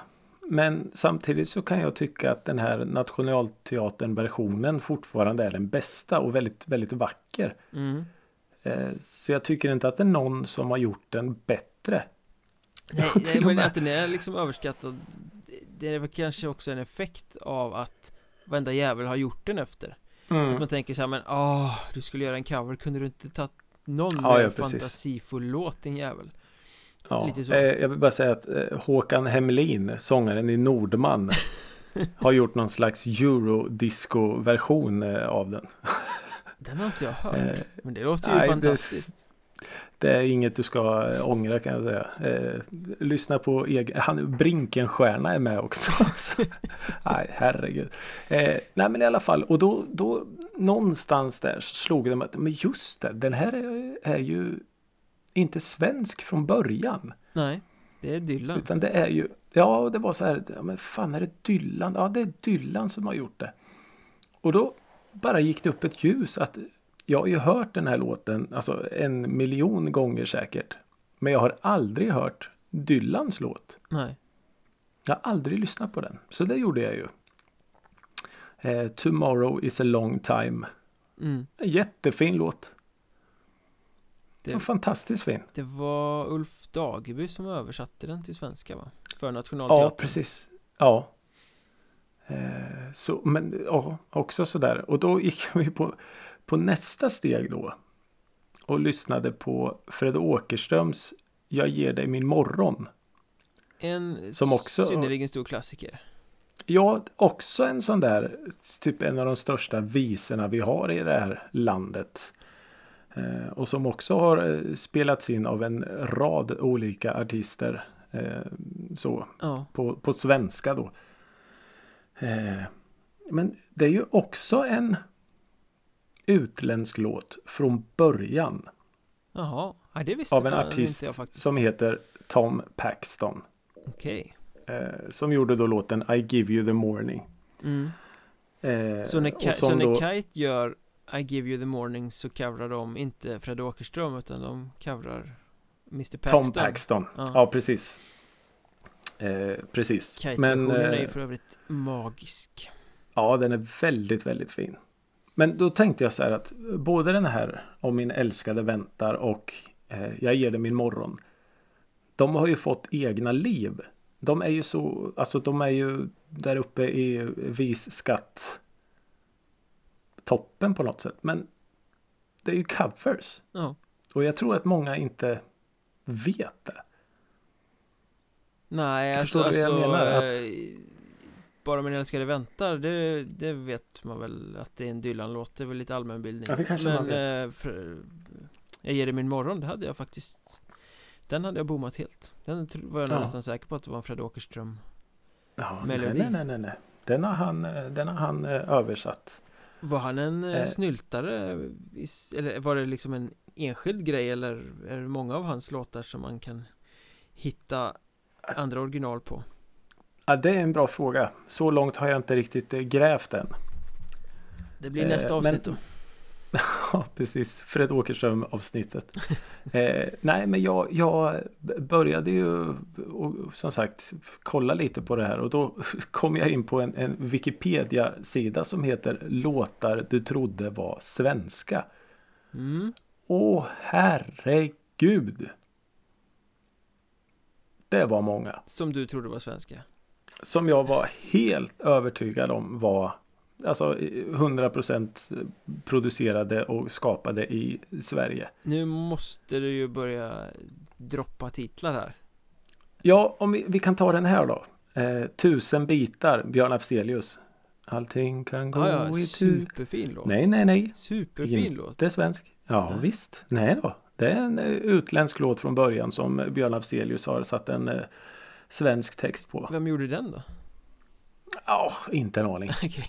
[SPEAKER 3] Men samtidigt så kan jag tycka att den här Nationalteatern versionen fortfarande är den bästa och väldigt, väldigt vacker.
[SPEAKER 2] Mm.
[SPEAKER 3] Eh, så jag tycker inte att det är någon som har gjort den bättre.
[SPEAKER 2] Nej, nej men att den är liksom överskattad Det är väl kanske också en effekt av att Varenda jävel har gjort den efter mm. Att man tänker så här, men åh, du skulle göra en cover, kunde du inte tagit någon ja, mer fantasifull låt din jävel?
[SPEAKER 3] Ja, Lite så. Eh, jag vill bara säga att eh, Håkan Hemlin, sångaren i Nordman Har gjort någon slags eurodisco-version eh, av den
[SPEAKER 2] Den har inte jag hört, men det låter ju nej, fantastiskt
[SPEAKER 3] det är inget du ska eh, ångra kan jag säga. Eh, lyssna på egen, han, Brinkenstjärna är med också. nej, herregud. Eh, nej, men i alla fall, och då, då någonstans där så slog det mig att, men just det, den här är, är ju inte svensk från början.
[SPEAKER 2] Nej, det är Dylan.
[SPEAKER 3] Utan det är ju, ja det var så här, ja, men fan är det Dylan? Ja, det är Dylan som har gjort det. Och då bara gick det upp ett ljus att jag har ju hört den här låten alltså en miljon gånger säkert. Men jag har aldrig hört Dylans låt.
[SPEAKER 2] Nej.
[SPEAKER 3] Jag har aldrig lyssnat på den. Så det gjorde jag ju. Eh, Tomorrow is a long time. Mm. En jättefin låt. Det var fantastiskt fin.
[SPEAKER 2] Det var Ulf Dageby som översatte den till svenska va? För Nationalteatern.
[SPEAKER 3] Ja, precis. Ja. Eh, så, men ja, också sådär. Och då gick vi på på nästa steg då och lyssnade på Fred Åkerströms Jag ger dig min morgon.
[SPEAKER 2] En som också, synnerligen stor klassiker.
[SPEAKER 3] Ja, också en sån där typ en av de största visorna vi har i det här landet. Eh, och som också har eh, spelats in av en rad olika artister. Eh, så ja. på, på svenska då. Men det är ju också en utländsk låt från början.
[SPEAKER 2] Jaha, ja, det visste
[SPEAKER 3] Av en artist jag faktiskt. som heter Tom Paxton.
[SPEAKER 2] Okej.
[SPEAKER 3] Okay. Eh, som gjorde då låten I give you the morning.
[SPEAKER 2] Mm. Eh, så när, Ka så när då... Kite gör I give you the morning så covrar de inte Fred Åkerström utan de covrar Mr Paxton.
[SPEAKER 3] Tom Paxton, ja, ja precis. Eh, precis.
[SPEAKER 2] Kite-versionen är ju eh, för övrigt magisk.
[SPEAKER 3] Ja, den är väldigt, väldigt fin. Men då tänkte jag så här att både den här om min älskade väntar och eh, jag ger dig min morgon. De har ju fått egna liv. De är ju så, alltså de är ju där uppe i vis skatt toppen på något sätt. Men det är ju covers.
[SPEAKER 2] Ja.
[SPEAKER 3] Och jag tror att många inte vet det.
[SPEAKER 2] Nej, alltså, alltså jag menar? Att... Bara min älskade väntar, det, det vet man väl att det är en Dylan-låt, det är väl lite allmänbildning
[SPEAKER 3] Ja, det kanske
[SPEAKER 2] Men,
[SPEAKER 3] man vet. Eh,
[SPEAKER 2] för, jag ger dig min morgon, det hade jag faktiskt Den hade jag bommat helt Den var jag ja. nästan säker på att det var en Fred Åkerström
[SPEAKER 3] ja, Melodi nej, nej, nej, nej Den har han, eh, den har han eh, översatt
[SPEAKER 2] Var han en eh. snyltare? Eller var det liksom en enskild grej eller är det många av hans låtar som man kan hitta andra original på?
[SPEAKER 3] Ja, det är en bra fråga. Så långt har jag inte riktigt eh, grävt än.
[SPEAKER 2] Det blir nästa eh, avsnitt
[SPEAKER 3] men... då. ja, precis. Fred Åkerström avsnittet. eh, nej, men jag, jag började ju och, som sagt kolla lite på det här och då kom jag in på en, en Wikipedia-sida som heter Låtar du trodde var svenska.
[SPEAKER 2] Mm.
[SPEAKER 3] Åh herregud! Det var många.
[SPEAKER 2] Som du trodde var svenska?
[SPEAKER 3] Som jag var helt övertygad om var Alltså 100% producerade och skapade i Sverige.
[SPEAKER 2] Nu måste du ju börja droppa titlar här.
[SPEAKER 3] Ja, om vi, vi kan ta den här då. Eh, tusen bitar, Björn Afzelius. Allting kan gå ah, ja, i.
[SPEAKER 2] Superfin låt.
[SPEAKER 3] Nej, nej, nej.
[SPEAKER 2] Superfin In, låt.
[SPEAKER 3] Det är svensk. Ja, ja, visst. Nej då. Det är en uh, utländsk låt från början som Björn Afzelius har satt en uh, svensk text på.
[SPEAKER 2] Vem gjorde den då?
[SPEAKER 3] Ja, inte en aning.
[SPEAKER 2] Okej.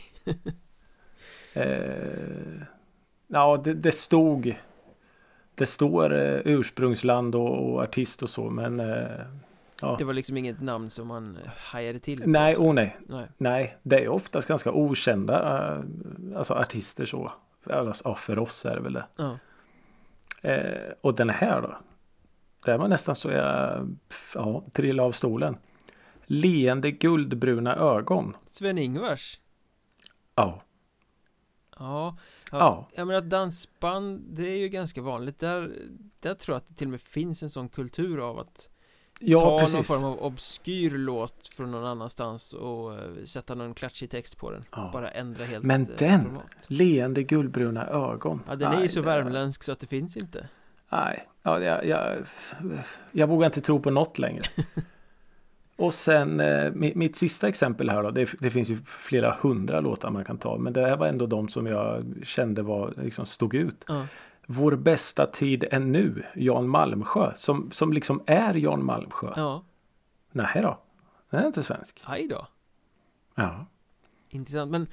[SPEAKER 3] eh, ja, det, det, stod Det står eh, ursprungsland och, och, artist och så men eh,
[SPEAKER 2] ja. Det var liksom inget namn som man hajade till
[SPEAKER 3] Nej, oh, nej. nej. Nej, det är oftast ganska okända eh, Alltså artister så. Alltså, ja, för oss är det väl det.
[SPEAKER 2] Ja.
[SPEAKER 3] Eh, och den här då. Det var nästan så jag ja, trillade av stolen. Leende guldbruna ögon.
[SPEAKER 2] Sven-Ingvars?
[SPEAKER 3] Ja.
[SPEAKER 2] Ja, ja. Jag menar dansband, det är ju ganska vanligt. Där, där tror jag att det till och med finns en sån kultur av att ja, ta precis. någon form av obskyr låt från någon annanstans och uh, sätta någon klatschig text på den ja. Bara ändra helt
[SPEAKER 3] Men den! Format. Leende guldbruna ögon
[SPEAKER 2] Ja den är ju så värmländsk så att det finns inte
[SPEAKER 3] Nej, ja, jag, jag, jag vågar inte tro på något längre Och sen eh, mitt, sista exempel här då. Det, det, finns ju flera hundra låtar man kan ta. Men det här var ändå de som jag kände var, liksom stod ut.
[SPEAKER 2] Uh.
[SPEAKER 3] Vår bästa tid är nu. Jan Malmsjö. Som, som liksom är Jan Malmsjö.
[SPEAKER 2] Ja.
[SPEAKER 3] Nej då. Den är inte svensk.
[SPEAKER 2] Hej då.
[SPEAKER 3] Ja.
[SPEAKER 2] Intressant. Men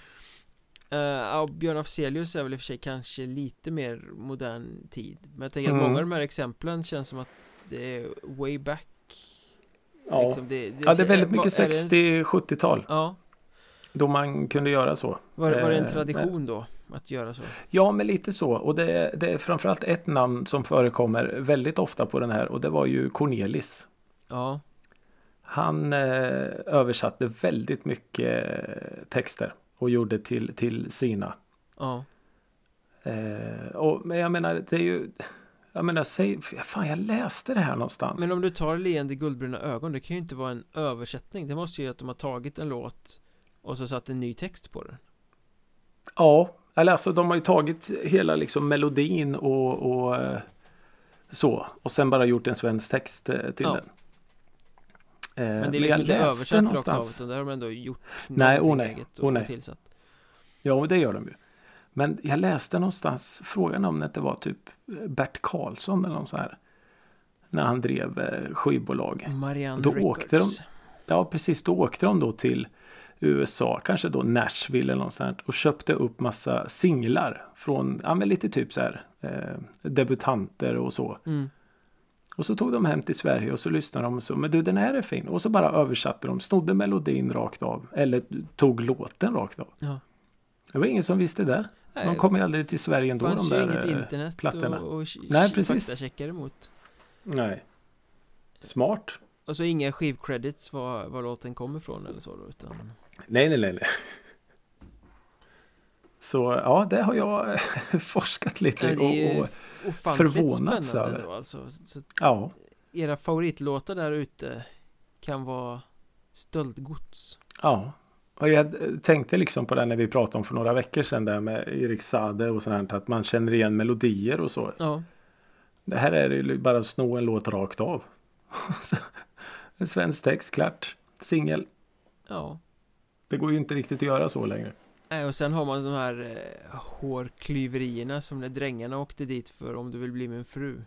[SPEAKER 2] Uh, Björn Afzelius är väl i och för sig kanske lite mer modern tid Men jag tänker mm. att många av de här exemplen känns som att det är way back
[SPEAKER 3] Ja, liksom det, det, ja, det är väldigt mycket 60-70-tal.
[SPEAKER 2] Ja.
[SPEAKER 3] Då man kunde göra så.
[SPEAKER 2] Var, var det en eh, tradition då? Att göra så?
[SPEAKER 3] Ja, men lite så. Och det, det är framförallt ett namn som förekommer väldigt ofta på den här och det var ju Cornelis.
[SPEAKER 2] Ja.
[SPEAKER 3] Han eh, översatte väldigt mycket texter och gjorde till, till sina.
[SPEAKER 2] Ja.
[SPEAKER 3] Eh, och, men jag menar, det är ju jag menar, säg, fan jag läste det här någonstans
[SPEAKER 2] Men om du tar leende guldbruna ögon, det kan ju inte vara en översättning Det måste ju att de har tagit en låt och så satt en ny text på den
[SPEAKER 3] Ja, eller alltså de har ju tagit hela liksom melodin och, och eh, så och sen bara gjort en svensk text eh, till ja. den
[SPEAKER 2] Men det är liksom inte översatt rakt av utan där har de ändå gjort
[SPEAKER 3] nej, oh nej,
[SPEAKER 2] eget och
[SPEAKER 3] oh nej.
[SPEAKER 2] tillsatt
[SPEAKER 3] Ja, det gör de ju men jag läste någonstans frågan om det var typ Bert Karlsson eller någon så här. När han drev eh, skivbolag.
[SPEAKER 2] Marianne då Records. Åkte
[SPEAKER 3] de, ja precis, då åkte de då till USA, kanske då Nashville eller något sånt och köpte upp massa singlar från, ja men lite typ så här eh, debutanter och så.
[SPEAKER 2] Mm.
[SPEAKER 3] Och så tog de hem till Sverige och så lyssnade de och så, men du den här är fin. Och så bara översatte de, snodde melodin rakt av. Eller tog låten rakt av.
[SPEAKER 2] Ja.
[SPEAKER 3] Det var ingen som visste det. Nej, de kommer ju aldrig till Sverige ändå de där inget
[SPEAKER 2] eh, internet
[SPEAKER 3] plattorna.
[SPEAKER 2] och, och Nej, precis. faktacheckar emot.
[SPEAKER 3] Nej. Smart.
[SPEAKER 2] Och så inga skivcredits var, var låten kommer ifrån eller så då utan...
[SPEAKER 3] Nej, nej, nej, nej. Så ja, det har jag forskat lite
[SPEAKER 2] ja, och, och förvånats över. Då, alltså. Så
[SPEAKER 3] ja.
[SPEAKER 2] Era favoritlåtar där ute kan vara stöldgods.
[SPEAKER 3] Ja, och jag tänkte liksom på det när vi pratade om för några veckor sedan där med Erik Sade och sånt att man känner igen melodier och så.
[SPEAKER 2] Ja.
[SPEAKER 3] Det här är ju bara att sno en låt rakt av. en svensk text, klart. Singel.
[SPEAKER 2] Ja.
[SPEAKER 3] Det går ju inte riktigt att göra så längre.
[SPEAKER 2] Nej, och sen har man de här eh, hårklyverierna som när drängarna åkte dit för om du vill bli min fru.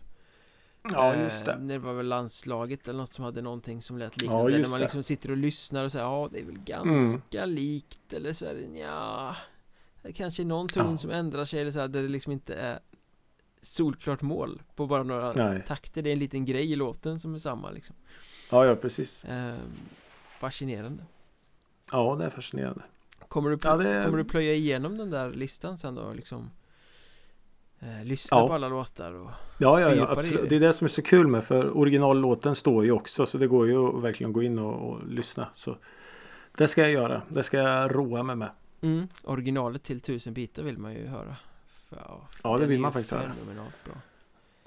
[SPEAKER 3] Ja just det. Eh,
[SPEAKER 2] det var väl landslaget eller något som hade någonting som lät liknande. Ja, när man liksom sitter och lyssnar och säger ja det är väl ganska mm. likt eller så här, ja Kanske någon ton ja. som ändrar sig eller så här, där det liksom inte är solklart mål på bara några Nej. takter. Det är en liten grej i låten som är samma liksom.
[SPEAKER 3] Ja, ja precis.
[SPEAKER 2] Eh, fascinerande.
[SPEAKER 3] Ja, det är fascinerande.
[SPEAKER 2] Kommer du, ja, det... kommer du plöja igenom den där listan sen då liksom? eh, lyssna ja. på alla låtar och
[SPEAKER 3] Ja, ja, ja absolut. Det är det som är så kul med för originallåten står ju också så det går ju att verkligen gå in och, och lyssna. Så det ska jag göra. Det ska jag roa mig med.
[SPEAKER 2] Mm. Originalet till tusen bitar vill man ju höra. För, ja,
[SPEAKER 3] ja det vill man faktiskt höra.
[SPEAKER 2] Bra.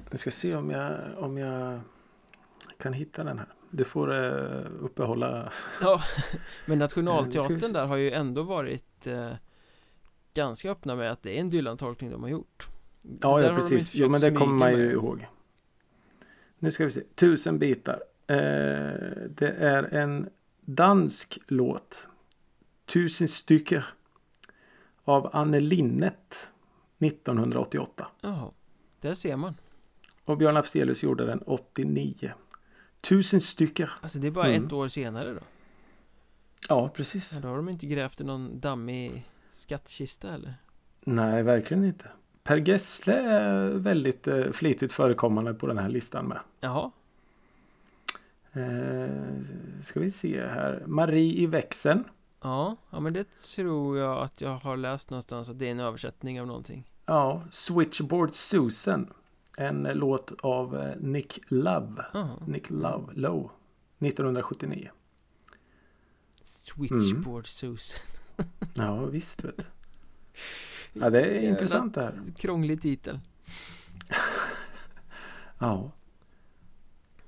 [SPEAKER 3] Jag ska se om jag, om jag kan hitta den här. Du får uh, uppehålla.
[SPEAKER 2] Ja, men Nationalteatern där har ju ändå varit uh, ganska öppna med att det är en Dylan-tolkning de har gjort.
[SPEAKER 3] Ja, ja precis. Jo, men det kommer man ju med. ihåg. Nu ska vi se. Tusen bitar. Eh, det är en dansk låt. Tusen stycken. Av Anne Linnet. 1988.
[SPEAKER 2] Ja, där ser man.
[SPEAKER 3] Och Björn Afzelius gjorde den 89. Tusen stycken.
[SPEAKER 2] Alltså det är bara mm. ett år senare då?
[SPEAKER 3] Ja, precis.
[SPEAKER 2] Ja, då har de inte grävt någon dammig skattkista eller?
[SPEAKER 3] Nej, verkligen inte. Per Gessle är väldigt eh, flitigt förekommande på den här listan med.
[SPEAKER 2] Jaha.
[SPEAKER 3] Eh, ska vi se här. Marie i växeln.
[SPEAKER 2] Ja, ja men det tror jag att jag har läst någonstans att det är en översättning av någonting.
[SPEAKER 3] Ja, Switchboard Susan. En låt av eh, Nick Love.
[SPEAKER 2] Aha.
[SPEAKER 3] Nick Love Low. 1979.
[SPEAKER 2] Switchboard mm. Susan.
[SPEAKER 3] ja, visst vet. Ja, det är intressant det här.
[SPEAKER 2] Krånglig titel.
[SPEAKER 3] ja.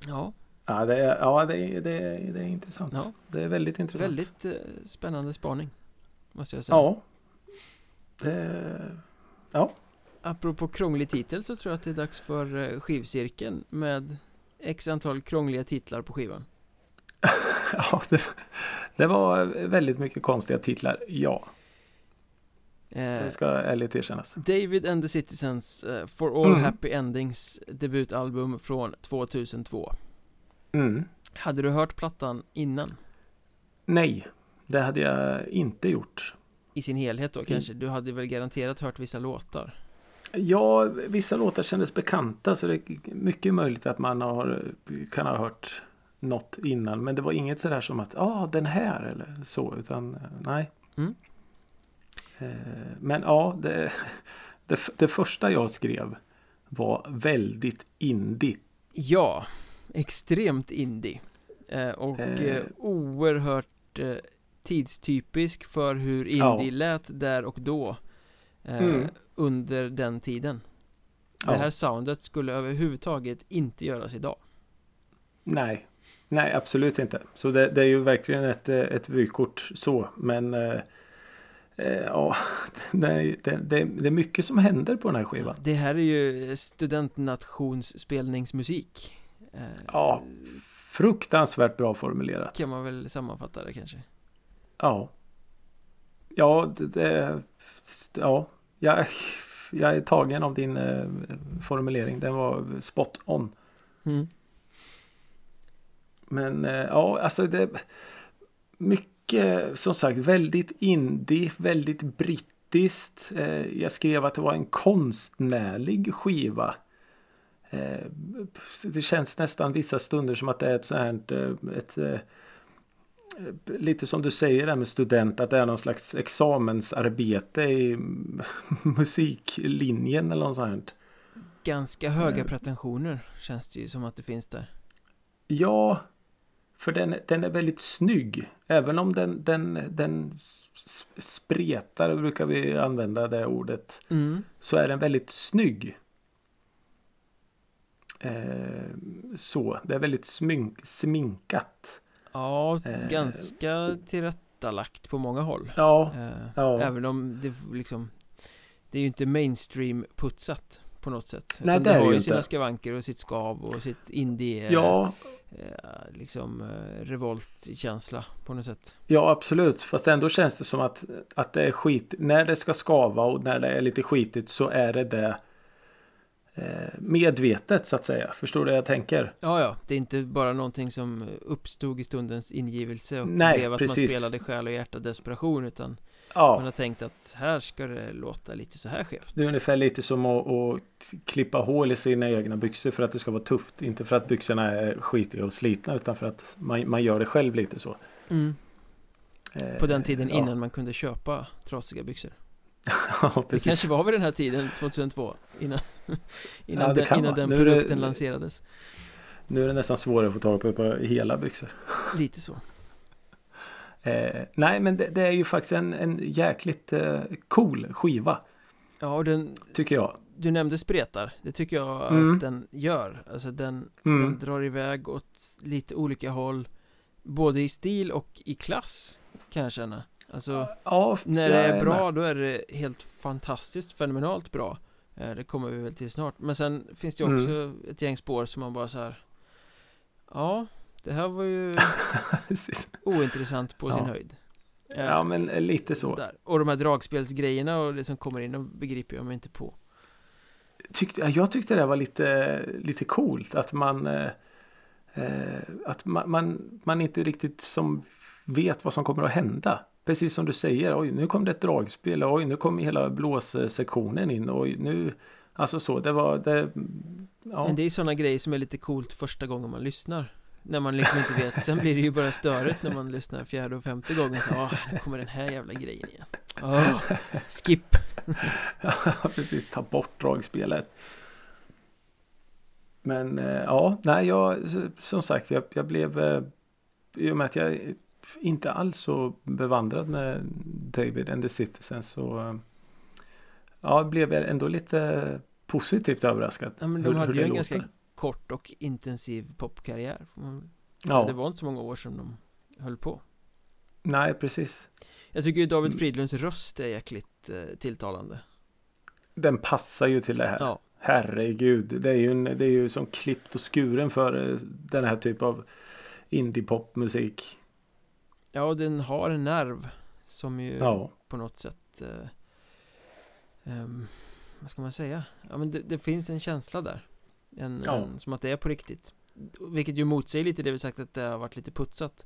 [SPEAKER 2] Ja.
[SPEAKER 3] Ja, det är, ja, det är, det är, det är intressant. Ja. Det är väldigt intressant.
[SPEAKER 2] Väldigt eh, spännande spaning. Måste jag säga.
[SPEAKER 3] Ja. Det, ja.
[SPEAKER 2] Apropå krånglig titel så tror jag att det är dags för eh, skivcirkeln med X antal krångliga titlar på skivan.
[SPEAKER 3] ja, det, det, var väldigt mycket konstiga titlar, ja. Eh, det ska ärligt erkännas.
[SPEAKER 2] David and the Citizens uh, For All mm. Happy Endings debutalbum från 2002.
[SPEAKER 3] Mm.
[SPEAKER 2] Hade du hört plattan innan?
[SPEAKER 3] Nej, det hade jag inte gjort.
[SPEAKER 2] I sin helhet då mm. kanske? Du hade väl garanterat hört vissa låtar?
[SPEAKER 3] Ja, vissa låtar kändes bekanta så det är mycket möjligt att man har, kan ha hört något innan. Men det var inget sådär som att, ja ah, den här eller så, utan eh, nej.
[SPEAKER 2] Mm.
[SPEAKER 3] Eh, men ja, det, det, det, första jag skrev var väldigt indie.
[SPEAKER 2] Ja, extremt indie. Eh, och eh. oerhört tidstypisk för hur indie ja. lät där och då. Mm. Under den tiden. Det här soundet skulle överhuvudtaget inte göras idag.
[SPEAKER 3] Nej, nej absolut inte. Så det, det är ju verkligen ett, ett vykort så. Men Eh, ja, det, det, det, är mycket som händer på den här skivan.
[SPEAKER 2] Det här är ju studentnationsspelningsmusik.
[SPEAKER 3] Eh, ja, fruktansvärt bra formulerat.
[SPEAKER 2] Kan man väl sammanfatta det kanske?
[SPEAKER 3] Ja. Ja, det, ja, jag, jag är tagen av din eh, formulering. Den var spot on.
[SPEAKER 2] Mm.
[SPEAKER 3] Men ja, alltså det mycket som sagt väldigt indie, väldigt brittiskt. Eh, jag skrev att det var en konstnärlig skiva. Eh, det känns nästan vissa stunder som att det är ett sånt här eh, ett, lite som du säger där med student att det är någon slags examensarbete i musiklinjen eller något sånt.
[SPEAKER 2] Ganska höga pretensioner känns det ju som att det finns där.
[SPEAKER 3] Ja, för den, den är väldigt snygg. Även om den, den, den spretar, brukar vi använda det ordet.
[SPEAKER 2] Mm.
[SPEAKER 3] Så är den väldigt snygg. Eh, så, det är väldigt smink, sminkat.
[SPEAKER 2] Ja, eh, ganska tillrättalagt på många håll.
[SPEAKER 3] Ja,
[SPEAKER 2] eh,
[SPEAKER 3] ja.
[SPEAKER 2] Även om det liksom Det är ju inte mainstream putsat på något sätt.
[SPEAKER 3] Nej, det, det
[SPEAKER 2] har
[SPEAKER 3] ju
[SPEAKER 2] sina skavanker och sitt skav och sitt indie
[SPEAKER 3] Ja,
[SPEAKER 2] Eh, liksom eh, revoltkänsla på något sätt.
[SPEAKER 3] Ja absolut fast ändå känns det som att, att det är skit när det ska skava och när det är lite skitigt så är det det medvetet så att säga. Förstår du vad jag tänker?
[SPEAKER 2] Ja, ja. Det är inte bara någonting som uppstod i stundens ingivelse och
[SPEAKER 3] Nej,
[SPEAKER 2] blev att
[SPEAKER 3] precis.
[SPEAKER 2] man spelade själ och hjärta desperation utan
[SPEAKER 3] Ja.
[SPEAKER 2] Man har tänkt att här ska det låta lite så här skevt.
[SPEAKER 3] Det är ungefär lite som att, att, klippa hål i sina egna byxor för att det ska vara tufft. Inte för att byxorna är skitiga och slitna utan för att man, man gör det själv lite så.
[SPEAKER 2] Mm. Eh, På den tiden ja. innan man kunde köpa trasiga byxor.
[SPEAKER 3] Ja,
[SPEAKER 2] det kanske var vid den här tiden, 2002, innan, innan, ja, den, innan den produkten det, lanserades.
[SPEAKER 3] Nu är det nästan svårare att få tag på, på hela byxor.
[SPEAKER 2] Lite så.
[SPEAKER 3] Eh, nej men det, det, är ju faktiskt en, en jäkligt eh, cool skiva.
[SPEAKER 2] Ja och den
[SPEAKER 3] Tycker jag.
[SPEAKER 2] Du nämnde spretar. Det tycker jag mm. att den gör. Alltså den, mm. den drar iväg åt lite olika håll. Både i stil och i klass kan jag känna. Alltså
[SPEAKER 3] ja,
[SPEAKER 2] när det är bra med. då är det helt fantastiskt fenomenalt bra. Eh, det kommer vi väl till snart. Men sen finns det också mm. ett gäng spår som man bara så här. Ja, det här var ju ointressant på ja. sin höjd
[SPEAKER 3] Ja men lite så
[SPEAKER 2] Sådär. Och de här dragspelsgrejerna och det som kommer in, de begriper jag mig inte på
[SPEAKER 3] tyckte, Jag tyckte det var lite, lite coolt att man eh, eh, Att man, man, man inte riktigt som vet vad som kommer att hända Precis som du säger, oj nu kom det ett dragspel, oj nu kom hela blåssektionen in, oj nu Alltså så, det var det,
[SPEAKER 2] ja. Men det är sådana grejer som är lite coolt första gången man lyssnar. När man liksom inte vet, sen blir det ju bara störigt när man lyssnar fjärde och femte gången. Så, åh, nu kommer den här jävla grejen igen. Åh, skip.
[SPEAKER 3] Ja, precis, ta bort dragspelet. Men eh, ja, nej jag, som sagt, jag, jag blev eh, I och med att jag inte alls så bevandrad med David and the Citizens så eh, Ja, blev jag ändå lite positivt överraskad
[SPEAKER 2] Ja men de hade ju en ganska kort och intensiv popkarriär Ja. Det var inte så många år som de höll på.
[SPEAKER 3] Nej, precis.
[SPEAKER 2] Jag tycker ju David Fridlunds röst är jäkligt eh, tilltalande.
[SPEAKER 3] Den passar ju till det här. Ja. Herregud, det är ju, en, det är ju som klippt och skuren för eh, den här typ av indie-popmusik
[SPEAKER 2] Ja, och den har en nerv som ju ja. på något sätt eh, um, Vad ska man säga? Ja men det, det finns en känsla där. En, ja. en, Som att det är på riktigt. Vilket ju motsäger lite det vi sagt att det har varit lite putsat.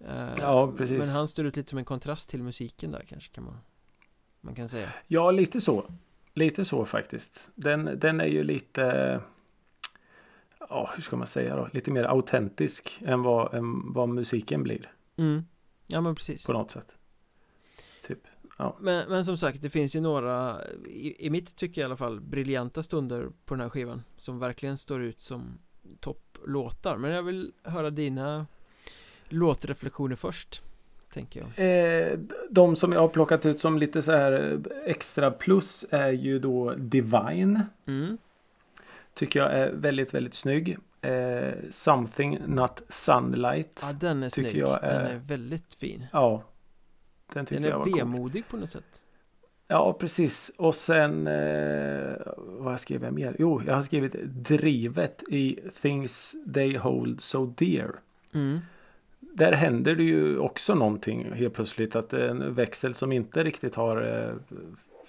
[SPEAKER 2] Uh, Ja precis. Men han står ut lite som en kontrast till musiken där kanske kan man Man kan säga.
[SPEAKER 3] Ja lite så. Lite så faktiskt. Den, den är ju lite Ja hur ska man säga då? Lite mer autentisk än vad, än vad musiken blir.
[SPEAKER 2] Mm. Ja men precis.
[SPEAKER 3] På något sätt. Typ. Ja.
[SPEAKER 2] Men, men som sagt, det finns ju några i, i mitt tycke i alla fall briljanta stunder på den här skivan Som verkligen står ut som topplåtar. Men jag vill höra dina låtreflektioner först Tänker
[SPEAKER 3] jag. Eh, De som jag har plockat ut som lite så här extra plus är ju då Divine. Mm. Tycker jag är väldigt, väldigt snygg eh, Something Not Sunlight
[SPEAKER 2] Ja den är snygg, jag är, den är väldigt fin
[SPEAKER 3] Ja
[SPEAKER 2] den, den är vemodig på något sätt.
[SPEAKER 3] Ja, precis. Och sen, eh, vad skrev jag mer? Jo, jag har skrivit drivet i Things They Hold So Dear. Mm. Där händer det ju också någonting helt plötsligt. Att en växel som inte riktigt har eh,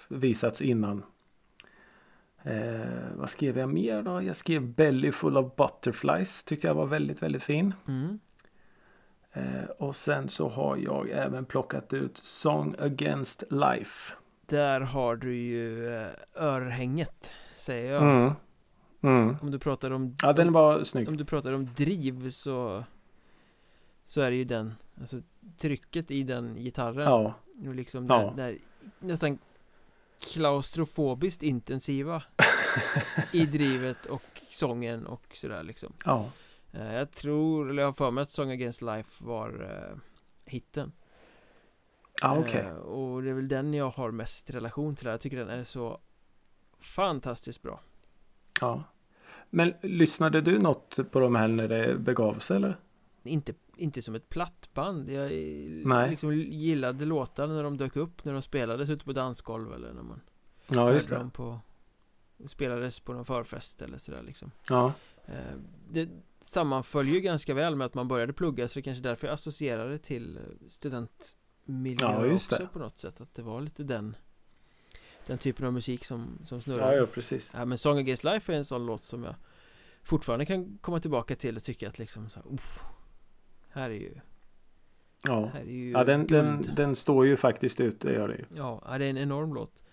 [SPEAKER 3] visats innan. Eh, vad skrev jag mer då? Jag skrev Belly Full of Butterflies. Tyckte jag var väldigt, väldigt fin. Mm. Eh, och sen så har jag även plockat ut Song Against Life.
[SPEAKER 2] Där har du ju eh, örhänget, säger jag. Mm. Mm. Om du pratar om...
[SPEAKER 3] Ja, den var snygg.
[SPEAKER 2] Om du pratar om driv så... Så är det ju den. Alltså trycket i den gitarren. Ja. Liksom ja. där, där nästan klaustrofobiskt intensiva i drivet och sången och sådär liksom. Ja. Eh, jag tror, eller jag har för mig att Song Against Life var uh, hitten
[SPEAKER 3] ah, okay.
[SPEAKER 2] uh, Och det är väl den jag har mest relation till Jag tycker den är så fantastiskt bra
[SPEAKER 3] Ja Men lyssnade du något på de här när det begav sig eller?
[SPEAKER 2] Inte, inte som ett plattband. Jag Nej. liksom gillade låtar när de dök upp När de spelades ute på dansgolv eller när man
[SPEAKER 3] Ja just det.
[SPEAKER 2] på Spelades på någon förfest eller sådär liksom.
[SPEAKER 3] Ja.
[SPEAKER 2] Eh, det sammanföljer ju ganska väl med att man började plugga så det är kanske därför jag associerar det till studentmiljö ja, också det. på något sätt att det var lite den den typen av musik som, som snurrar
[SPEAKER 3] Ja, ja precis.
[SPEAKER 2] Ja, men Song Against Life är en sån låt som jag fortfarande kan komma tillbaka till och tycka att liksom så här, här är ju
[SPEAKER 3] Ja, här är ju ja den, den, den, står ju faktiskt ut, det gör det ju.
[SPEAKER 2] Ja, det är en enorm låt.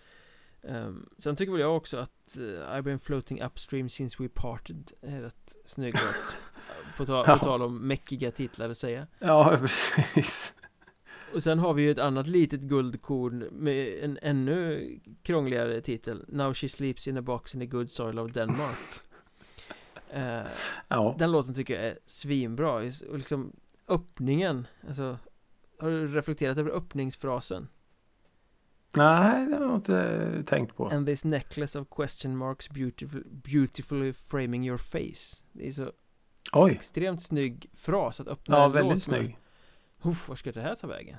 [SPEAKER 2] Um, Sen tycker väl jag också att uh, I've been floating upstream since we parted är rätt snygg låt. På, ta ja. på tal om mäckiga titlar att säga.
[SPEAKER 3] Ja, precis.
[SPEAKER 2] Och sen har vi ju ett annat litet guldkorn med en ännu krångligare titel. Now she sleeps in a box in the good soil of Denmark. Uh, ja. Den låten tycker jag är svinbra. Och liksom öppningen Alltså Har du reflekterat över öppningsfrasen?
[SPEAKER 3] Nej, det har jag inte tänkt på.
[SPEAKER 2] And this necklace of question marks beautiful, beautifully framing your face. Det är så Oj. extremt snygg fras att öppna
[SPEAKER 3] ja, en väldigt låt snygg.
[SPEAKER 2] Med. var ska det här ta vägen?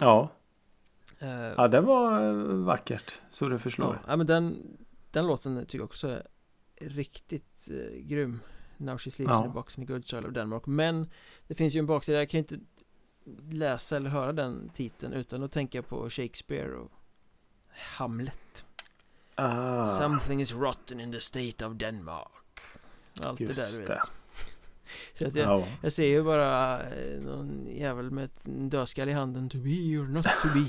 [SPEAKER 3] Ja. Uh, ja, det var eh, vackert. Så det förslår.
[SPEAKER 2] Ja, men den, den låten tycker jag också är riktigt uh, grym. Now she sleeps ja. in a box in the good soil of Denmark. Men det finns ju en baksida. Jag kan ju inte läsa eller höra den titeln utan att tänka på Shakespeare och Hamlet ah. Something is rotten in the state of Denmark Allt Just det där du vet Så att jag, ja. jag ser ju bara eh, någon jävel med ett dödskall i handen To be or not to be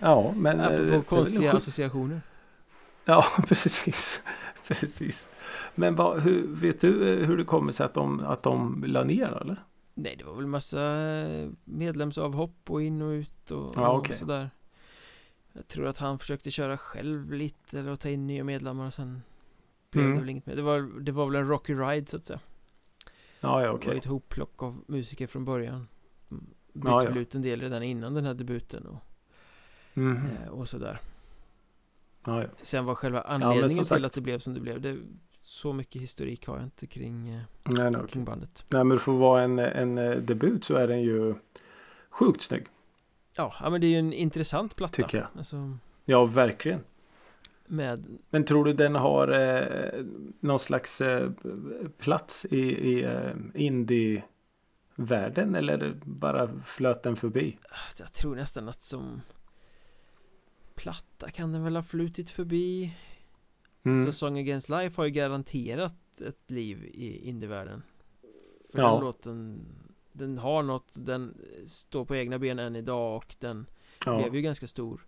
[SPEAKER 3] Ja men
[SPEAKER 2] Apropå eh, konstiga associationer
[SPEAKER 3] Ja precis Precis Men vad, hur, vet du eh, hur det kommer sig att de, att de la ner eller?
[SPEAKER 2] Nej, det var väl massa medlemsavhopp och in och ut och, ja, och okay. sådär Jag tror att han försökte köra själv lite eller ta in nya medlemmar och sen blev mm. det väl inget mer. Det var, det var väl en rocky ride så att säga
[SPEAKER 3] Ja, ja, okej okay.
[SPEAKER 2] Det var ett hopplock av musiker från början Bytte ja, ja. väl ut en del redan innan den här debuten och, mm. och sådär
[SPEAKER 3] Ja, ja.
[SPEAKER 2] Sen var själva anledningen ja, till att det blev som det blev det, Så mycket historik har jag inte kring, eh,
[SPEAKER 3] nej, nej,
[SPEAKER 2] kring bandet.
[SPEAKER 3] Nej men för att vara en, en eh, debut så är den ju Sjukt snygg.
[SPEAKER 2] Ja, ja men det är ju en intressant platta.
[SPEAKER 3] Tycker jag.
[SPEAKER 2] Alltså,
[SPEAKER 3] Ja verkligen.
[SPEAKER 2] Med...
[SPEAKER 3] Men tror du den har eh, någon slags eh, plats i, i eh, indie-världen eller bara flöt den förbi?
[SPEAKER 2] Jag tror nästan att som platta kan den väl ha flutit förbi mm. Så Song Against Life har ju garanterat ett liv i indievärlden För ja. den låten Den har något, den står på egna ben än idag och den ja. blev ju ganska stor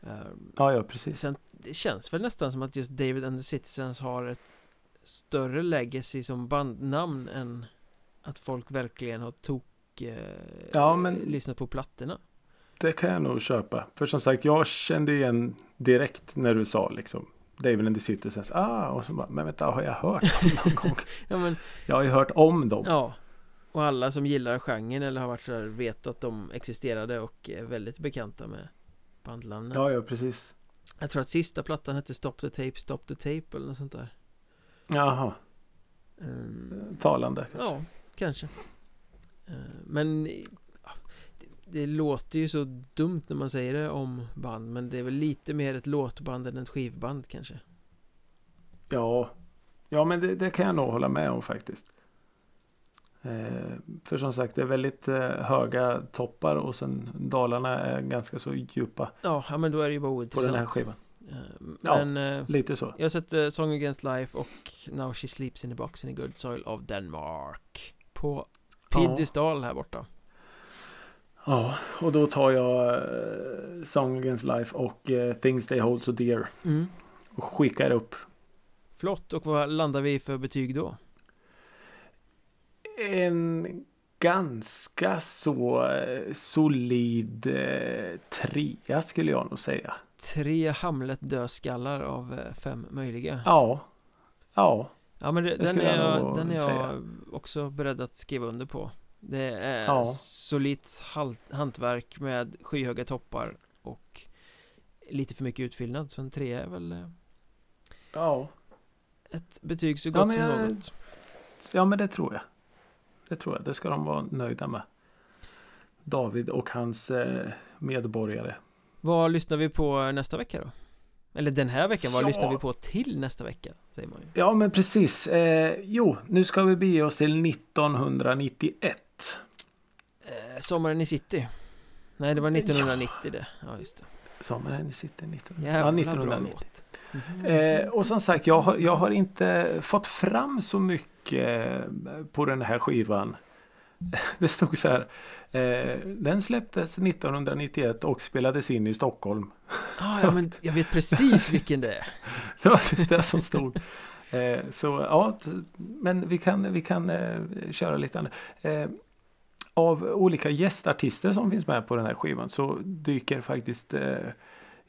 [SPEAKER 3] um, Ja, ja precis
[SPEAKER 2] Sen det känns väl nästan som att just David and the Citizens har ett större legacy som bandnamn än att folk verkligen har tok eh, ja, men... lyssnat på plattorna
[SPEAKER 3] det kan jag nog köpa. För som sagt, jag kände igen direkt när du sa liksom David and the Citizens. Ah, och så bara, men vänta, har jag hört dem någon gång? ja, men, jag har ju hört om dem.
[SPEAKER 2] Ja. Och alla som gillar genren eller har varit så här vet att de existerade och är väldigt bekanta med bandnamnet.
[SPEAKER 3] Ja, ja, precis.
[SPEAKER 2] Jag tror att sista plattan hette Stop the Tape, Stop the Tape eller något sånt där.
[SPEAKER 3] Jaha. Um, Talande.
[SPEAKER 2] Kanske. Ja, kanske. Uh, men det låter ju så dumt när man säger det om band Men det är väl lite mer ett låtband än ett skivband kanske?
[SPEAKER 3] Ja. Ja men det, det kan jag nog hålla med om faktiskt. Eh, För som sagt det är väldigt eh, höga toppar och sen dalarna är ganska så djupa.
[SPEAKER 2] Ja, ja men då är det ju bara ointressant.
[SPEAKER 3] På den här skivan.
[SPEAKER 2] Eh, men, ja,
[SPEAKER 3] eh, lite så.
[SPEAKER 2] Jag har sett eh, Song Against Life och Now She Sleeps in a Box in a Good Soil of Denmark. På Piddistal här borta
[SPEAKER 3] Ja, och då tar jag uh, Song Against Life och uh, Things They Hold So Dear. Mm. Och skickar upp.
[SPEAKER 2] Flott, och vad landar vi för betyg då?
[SPEAKER 3] En ganska så uh, solid uh, trea skulle jag nog säga.
[SPEAKER 2] Tre Hamlet dödskallar av fem möjliga.
[SPEAKER 3] Ja. Ja.
[SPEAKER 2] Ja men det, den, är jag, den är jag också beredd att skriva under på. Det är ja. solitt hantverk med skyhöga toppar och lite för mycket utfyllnad så en trea är väl eh,
[SPEAKER 3] Ja
[SPEAKER 2] Ett betyg så gott ja, som jag, något
[SPEAKER 3] Ja men det tror jag Det tror jag, det ska de vara nöjda med David och hans eh, medborgare
[SPEAKER 2] Vad lyssnar vi på nästa vecka då? Eller den här veckan, vad ja. lyssnar vi på till nästa vecka? Säger man ju.
[SPEAKER 3] Ja men precis. Eh, jo, nu ska vi bege oss till 1991.
[SPEAKER 2] Eh, sommaren i city. Nej, det var 1990 ja. det. Ja, just det.
[SPEAKER 3] Sommaren i city 19...
[SPEAKER 2] Jävla ja, 1990.
[SPEAKER 3] Mm. Eh, och som sagt, jag har, jag har inte fått fram så mycket på den här skivan. Det stod så här. Eh, den släpptes 1991 och spelades in i Stockholm.
[SPEAKER 2] Ah, ja, men jag vet precis vilken det är.
[SPEAKER 3] det var det som stod. Eh, så ja, men vi kan, vi kan eh, köra lite annat. Av olika gästartister som finns med på den här skivan så dyker faktiskt eh,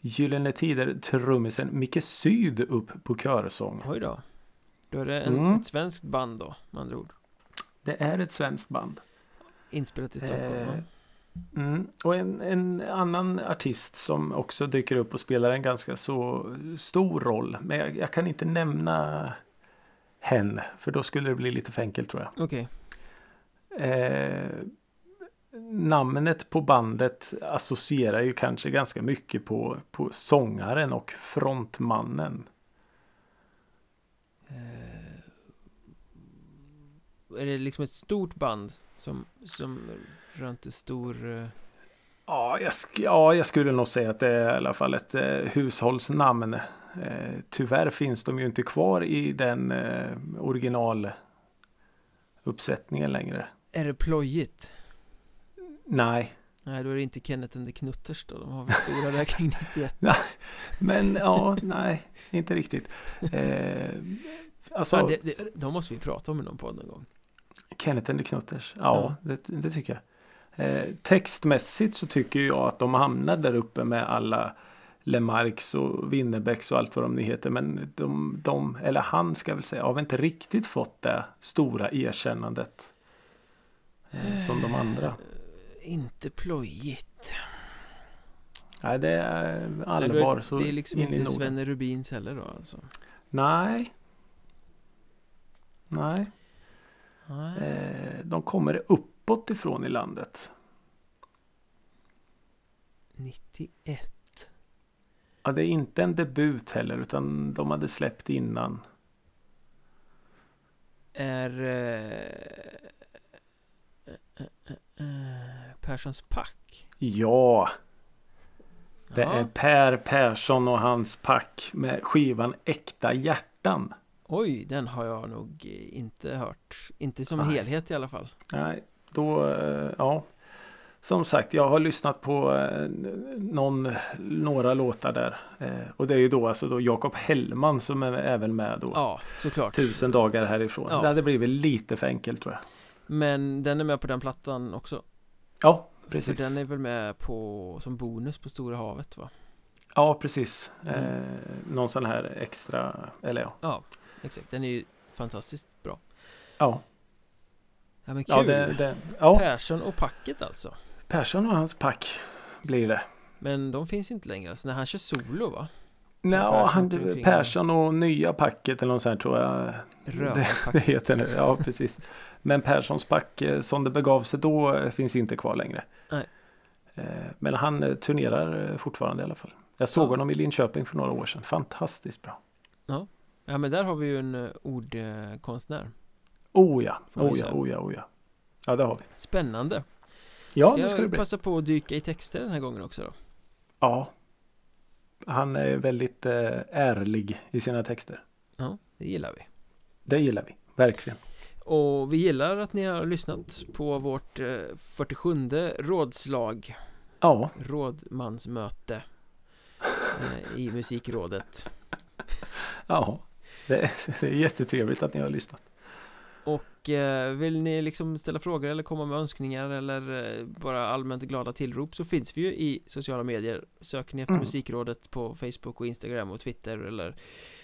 [SPEAKER 3] Gyllene Tider trummisen Micke Syd upp på körsång.
[SPEAKER 2] Oj då. Då är det en, mm. ett svenskt band då med andra ord.
[SPEAKER 3] Det är ett svenskt band.
[SPEAKER 2] Inspelat i Stockholm. Eh,
[SPEAKER 3] mm. Och en, en, annan artist som också dyker upp och spelar en ganska så stor roll. Men jag, jag kan inte nämna hen. För då skulle det bli lite för enkelt tror jag.
[SPEAKER 2] Okej.
[SPEAKER 3] Okay. Eh, namnet på bandet associerar ju kanske ganska mycket på, på sångaren och frontmannen.
[SPEAKER 2] Eh, är det liksom ett stort band som, som rönte stor... Uh...
[SPEAKER 3] Ja, jag ja, jag skulle nog säga att det är i alla fall ett eh, hushållsnamn. Eh, tyvärr finns de ju inte kvar i den eh, originaluppsättningen längre.
[SPEAKER 2] Är det plojigt?
[SPEAKER 3] Nej.
[SPEAKER 2] Nej, då är det inte Kenneth and the Knutters då. De har väl stora där kring 91.
[SPEAKER 3] nej, men ja, nej, inte riktigt. Eh,
[SPEAKER 2] alltså, ja, det, det, de måste vi prata om i någon podd någon gång.
[SPEAKER 3] Kenneth and the Knutters. Ja, ja. Det, det, tycker jag. Eh, textmässigt så tycker jag att de hamnar där uppe med alla Lemarks och Winnerbäcks och allt vad de nu heter. Men de, de, eller han ska väl säga, har inte riktigt fått det stora erkännandet. Eh, som de andra.
[SPEAKER 2] Inte plojigt.
[SPEAKER 3] Nej, det är allvar.
[SPEAKER 2] Det, så det är liksom inte Svenne Rubins heller då alltså?
[SPEAKER 3] Nej. Nej. Nej. Eh, de kommer uppåt ifrån i landet.
[SPEAKER 2] 91.
[SPEAKER 3] Ja, det är inte en debut heller utan de hade släppt innan.
[SPEAKER 2] Är eh, eh, eh, eh Perssons pack?
[SPEAKER 3] Ja. Det ja. är Per Persson och hans pack med skivan Äkta hjärtan.
[SPEAKER 2] Oj, den har jag nog inte hört. Inte som Nej. helhet i alla fall.
[SPEAKER 3] Nej, då, eh, ja. Som sagt, jag har lyssnat på eh, någon, några låtar där. Eh, och det är ju då alltså då Jakob Hellman som är även med då.
[SPEAKER 2] Ja, såklart.
[SPEAKER 3] Tusen dagar härifrån. Ja. Det hade blivit lite för enkelt tror jag.
[SPEAKER 2] Men den är med på den plattan också?
[SPEAKER 3] Ja, precis.
[SPEAKER 2] För den är väl med på som bonus på Stora havet va?
[SPEAKER 3] Ja, precis. Mm. Eh, någon sån här extra, eller ja.
[SPEAKER 2] Ja, exakt. Den är ju fantastiskt bra.
[SPEAKER 3] Ja.
[SPEAKER 2] Ja men kul! Ja, det, det, ja. Persson och packet alltså?
[SPEAKER 3] Persson och hans pack blir det.
[SPEAKER 2] Men de finns inte längre, alltså när han kör solo va?
[SPEAKER 3] Nej, Persson, han, Persson och nya packet eller något sånt tror jag.
[SPEAKER 2] Det,
[SPEAKER 3] det heter nu, ja precis. Men Perssons pack eh, som det begav sig då eh, finns inte kvar längre.
[SPEAKER 2] Nej.
[SPEAKER 3] Eh, men han turnerar fortfarande i alla fall. Jag såg ja. honom i Linköping för några år sedan. Fantastiskt bra.
[SPEAKER 2] Ja, ja men där har vi ju en ordkonstnär.
[SPEAKER 3] Oh ja, oh ja, oh ja, oh ja. Ja, det har vi.
[SPEAKER 2] Spännande.
[SPEAKER 3] Ja,
[SPEAKER 2] ska
[SPEAKER 3] det ska
[SPEAKER 2] jag det passa på att dyka i texter den här gången också då?
[SPEAKER 3] Ja. Han är väldigt eh, ärlig i sina texter.
[SPEAKER 2] Ja, det gillar vi.
[SPEAKER 3] Det gillar vi, verkligen.
[SPEAKER 2] Och vi gillar att ni har lyssnat på vårt eh, 47 rådslag.
[SPEAKER 3] Ja.
[SPEAKER 2] Rådmansmöte eh, i musikrådet.
[SPEAKER 3] Ja, det, det är jättetrevligt att ni har lyssnat.
[SPEAKER 2] Och eh, vill ni liksom ställa frågor eller komma med önskningar eller eh, bara allmänt glada tillrop så finns vi ju i sociala medier Söker ni efter mm. Musikrådet på Facebook och Instagram och Twitter eller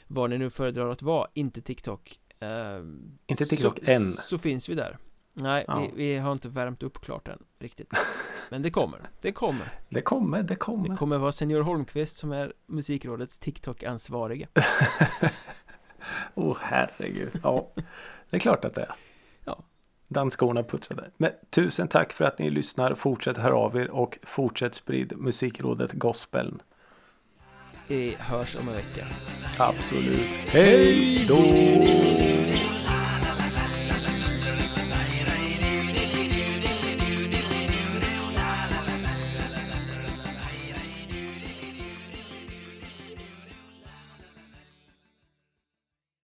[SPEAKER 2] vad ni nu föredrar att vara, inte TikTok eh,
[SPEAKER 3] Inte TikTok
[SPEAKER 2] så,
[SPEAKER 3] än
[SPEAKER 2] Så finns vi där Nej, ja. vi, vi, har inte värmt upp klart än riktigt Men det kommer, det kommer
[SPEAKER 3] Det kommer, det kommer
[SPEAKER 2] Det kommer vara Senior Holmqvist som är Musikrådets TikTok-ansvarige
[SPEAKER 3] Åh oh, herregud, ja det är klart att det är.
[SPEAKER 2] Ja.
[SPEAKER 3] Dansskorna putsade. Men tusen tack för att ni lyssnar. Fortsätt höra av er och fortsätt sprid musikrådet gospeln.
[SPEAKER 2] Vi hörs om en vecka.
[SPEAKER 3] Absolut. Hej då!